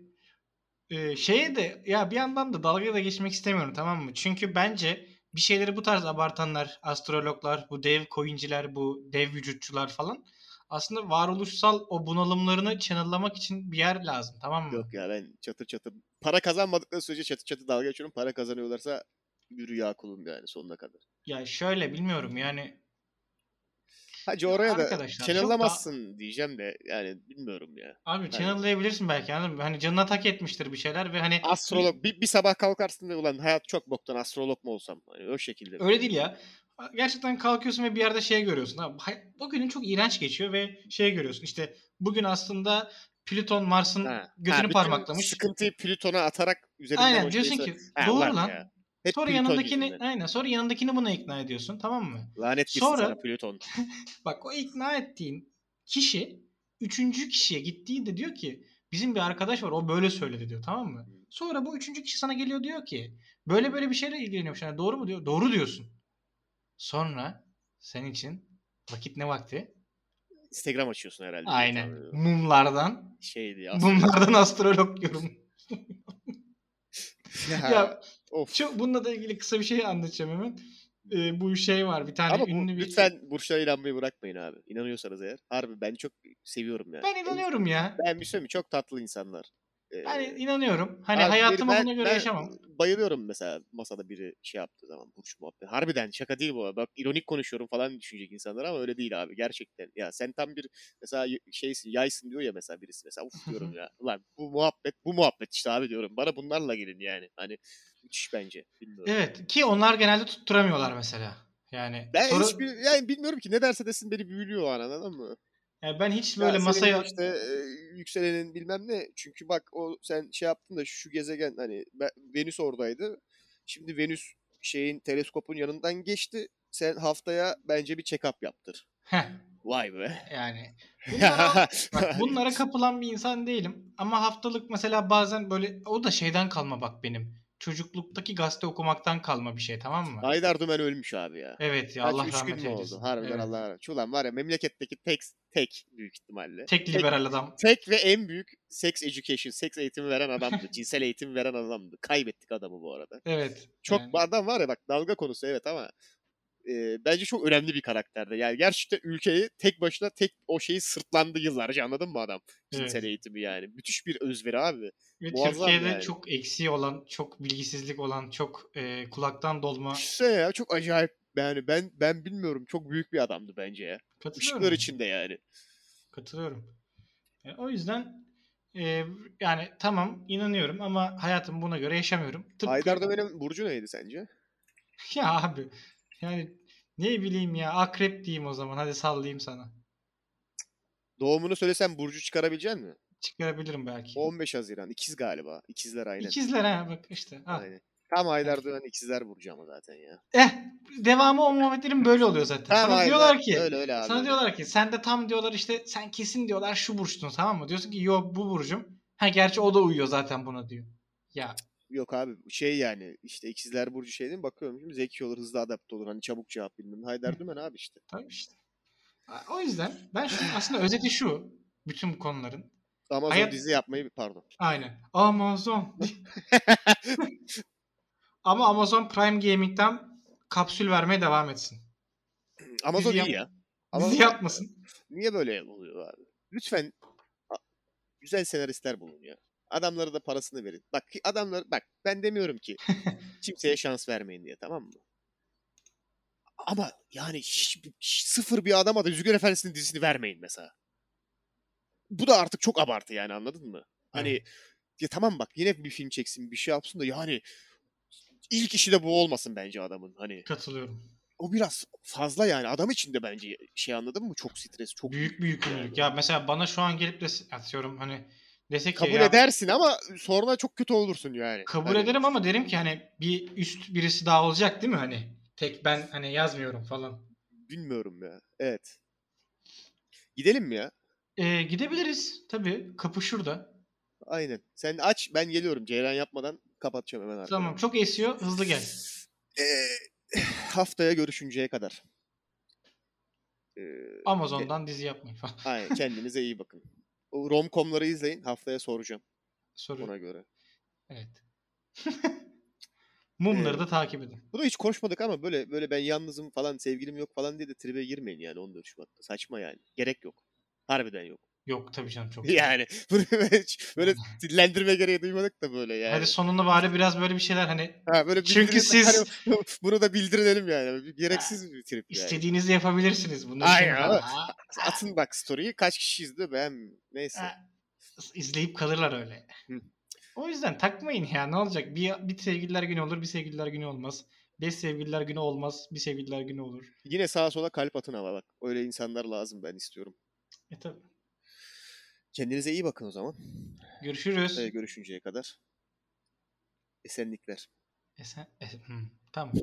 e, şeye de ya bir yandan da dalga da geçmek istemiyorum tamam mı? Çünkü bence bir şeyleri bu tarz abartanlar, astrologlar, bu dev coinciler, bu dev vücutçular falan aslında varoluşsal o bunalımlarını channel'lamak için bir yer lazım tamam mı? Yok ya ben çatır çatır para kazanmadıkları sürece çatır çatır dalga geçiyorum. Para kazanıyorlarsa yürü ya kulum yani sonuna kadar. Ya şöyle bilmiyorum yani Hacı oraya da arkadaşlar, çok channel'lamazsın diyeceğim de yani bilmiyorum ya. abi channel'layabilirsin belki mı? Hani canına tak etmiştir bir şeyler ve hani Astrolog bir, bir sabah kalkarsın ve ulan hayat çok boktan astrolog mu olsam? Hani o şekilde. Öyle değil ya. Gerçekten kalkıyorsun ve bir yerde şey görüyorsun. Ha, hay- bugünün çok iğrenç geçiyor ve şey görüyorsun. İşte bugün aslında Plüton Mars'ın Ha, gözünü ha, bütün parmaklamış. Sıkıntıyı Plüton'a atarak üzerinden Aynen o diyorsun şeyi- ki Ha, doğru ulan lan. ya. Hep Sonra Plüton yanındakini yüzünden. aynen sonra yanındakini buna ikna ediyorsun tamam mı? Lanet gitsin Sonra- sana Plüton. Bak o ikna ettiğin kişi üçüncü kişiye gittiğinde diyor ki bizim bir arkadaş var o böyle söyledi diyor tamam mı? Sonra bu üçüncü kişi sana geliyor diyor ki böyle böyle bir şeyle ilgileniyormuş. Yani doğru mu diyor? Doğru diyorsun. Sonra senin için vakit ne vakti? Instagram açıyorsun herhalde. Aynen. Mumlardan. Şeydi aslında. Mumlardan astrolog yorum. ya, ya of. çok bununla da ilgili kısa bir şey anlatacağım hemen. Ee, bu şey var bir tane Ama bu, ünlü bir... lütfen burçlara inanmayı bırakmayın abi. İnanıyorsanız eğer. Harbi ben çok seviyorum yani. Ben inanıyorum ya. Ben bir mi? Çok tatlı insanlar. Ee, Ben inanıyorum. Hani abi hayatımı ben- buna göre ben yaşamam. Bayılıyorum mesela masada biri şey yaptığı zaman burç muhabbeti. Harbiden şaka değil bu. Bak ironik konuşuyorum falan düşünecek insanlar ama öyle değil abi. Gerçekten. Ya sen tam bir mesela şeysin yaysın diyor ya mesela birisi mesela uf diyorum ya. Ulan bu muhabbet bu muhabbet işte abi diyorum. Bana bunlarla gelin yani. Hani müthiş bence. Bilmiyorum. Evet ki onlar genelde tutturamıyorlar mesela. Yani Ben sonra- hiçbir yani bilmiyorum ki ne derse desin beni büyülüyor an anladın mı? yani ben hiç Ya böyle senin masaya işte e, yükselenin bilmem ne. Çünkü bak o sen şey yaptın da şu gezegen hani ben- Venüs oradaydı. Şimdi Venüs şeyin teleskopun yanından geçti. Sen haftaya bence bir check-up yaptır. Heh, Vay be. yani bunlara, bak, bunlara kapılan bir insan değilim. Ama haftalık mesela bazen böyle o da şeyden kalma bak benim. Çocukluktaki gazete okumaktan kalma bir şey tamam mı? Haydar Dümen ölmüş abi ya. Evet ya Kaç, Allah rahmet gün eylesin. oldu? Harbiden Evet. Allah rahmet. Ulan var ya memleketteki tek tek büyük ihtimalle. Tek liberal adam. Tek ve en büyük sex education, seks eğitimi veren adamdı. cinsel eğitim veren adamdı. Kaybettik adamı bu arada. Evet. Çok yani. adam var ya bak dalga konusu evet ama e, bence çok önemli bir karakterdi. Yani gerçekten ülkeyi tek başına tek o şeyi sırtlandı yıllarca anladın mı adam? Cinsel Evet. eğitimi yani. Müthiş bir özveri abi. Ve muazzam Türkiye'de yani. çok eksiği olan, çok bilgisizlik olan, çok e, kulaktan dolma. Düşünsene ya çok acayip. Yani ben ben bilmiyorum çok büyük bir adamdı bence ya. Katılıyorum. Işıklar içinde yani. Katılıyorum. E, o yüzden e, yani tamam inanıyorum ama hayatımı buna göre yaşamıyorum. Tıpkı, Haydar Dömen'in burcu neydi sence? Ya abi yani ne bileyim ya akrep diyeyim o zaman hadi sallayayım sana. Doğumunu söylesem Burcu çıkarabilecek mi? Çıkarabilirim belki. 15 Haziran. İkiz galiba. İkizler aynen. İkizler ha bak işte. Al. Aynen. Tam Haydar Doğan ikizler Burcu ama zaten ya. Eh devamı o muhabbetlerin böyle oluyor zaten. Tam Sana Haydar. diyorlar ki Öyle öyle abi. sana öyle. diyorlar ki sen de tam diyorlar işte sen kesin diyorlar şu burçtun tamam mı? Diyorsun ki yok bu burcum. Ha gerçi o da uyuyor zaten buna diyor. Ya Yok abi şey yani işte ikizler Burcu şey değil mi? Bakıyorum şimdi zeki olur, hızlı adapte olur. Hani çabuk cevap bilmem. Haydar Dümen abi işte. tabii işte. O yüzden ben şu aslında özeti şu bütün bu konuların. Amazon Hayat- dizi yapmayı pardon. Aynen. Amazon. Ama Amazon Prime Gaming'den kapsül vermeye devam etsin. Amazon Dizi iyi ya. Ama Dizi yapmasın. niye böyle oluyor abi? Lütfen güzel senaristler bulun ya. Adamlara da parasını verin. Bak adamlar bak ben demiyorum ki kimseye şans vermeyin diye tamam mı? Ama yani hiç, hiç sıfır bir adama da Yüzükler Efendisi'nin dizisini vermeyin mesela. Bu da artık çok abartı yani anladın mı? Hani ya tamam bak yine bir film çeksin bir şey yapsın da yani ilk işi de bu olmasın bence adamın. Hani Katılıyorum. o biraz fazla yani adam için de bence şey anladın mı? Çok stres, çok Büyük bir yükümlülük. Ya mesela bana şu an gelip de atıyorum hani desek kabul ya, edersin ama sonra çok kötü olursun yani. kabul Hani ederim ama derim ki hani bir üst birisi daha olacak değil mi hani? Tek ben hani yazmıyorum falan. Bilmiyorum ya. Evet. Gidelim mi ya? Ee, gidebiliriz tabii. Kapı şurada. Aynen. Sen aç ben geliyorum. Ceyran yapmadan kapatacağım hemen arkadan. Tamam çok esiyor. Hızlı gel. Ee, haftaya görüşünceye kadar. Ee, Amazon'dan dizi yapmayın falan. aynen kendinize iyi bakın. Romcomları izleyin. Haftaya soracağım Soru. ona göre. Evet. Mumları Ee, da takip edin. Bunu hiç konuşmadık ama böyle böyle ben yalnızım falan sevgilim yok falan diye de tribe girmeyin yani 14 Şubat'ta. Saçma yani. Gerek yok. Harbiden yok. Yok tabii canım çok. Yani bunu böyle, dillendirme gereği duymadık da böyle yani. Hadi sonunda bari biraz böyle bir şeyler hani Ha, böyle Çünkü siz- hani bunu da bildirelim yani. Gereksiz bir trip yani. istediğinizi yapabilirsiniz. Bunları Aynen. Aa, Atın bak story'yi kaç kişi izliyor ben neyse. aa, izleyip kalırlar öyle. Hı. O yüzden takmayın ya ne olacak? Bir, bir sevgililer günü olur, bir sevgililer günü olmaz. Beş sevgililer günü olmaz, bir sevgililer günü olur. Yine sağa sola kalp atın ama bak. Öyle insanlar lazım ben istiyorum. E tabii. Kendinize iyi bakın o zaman. Görüşürüz. Ee, görüşünceye kadar. Esenlikler. E sen, e, hı, tamam.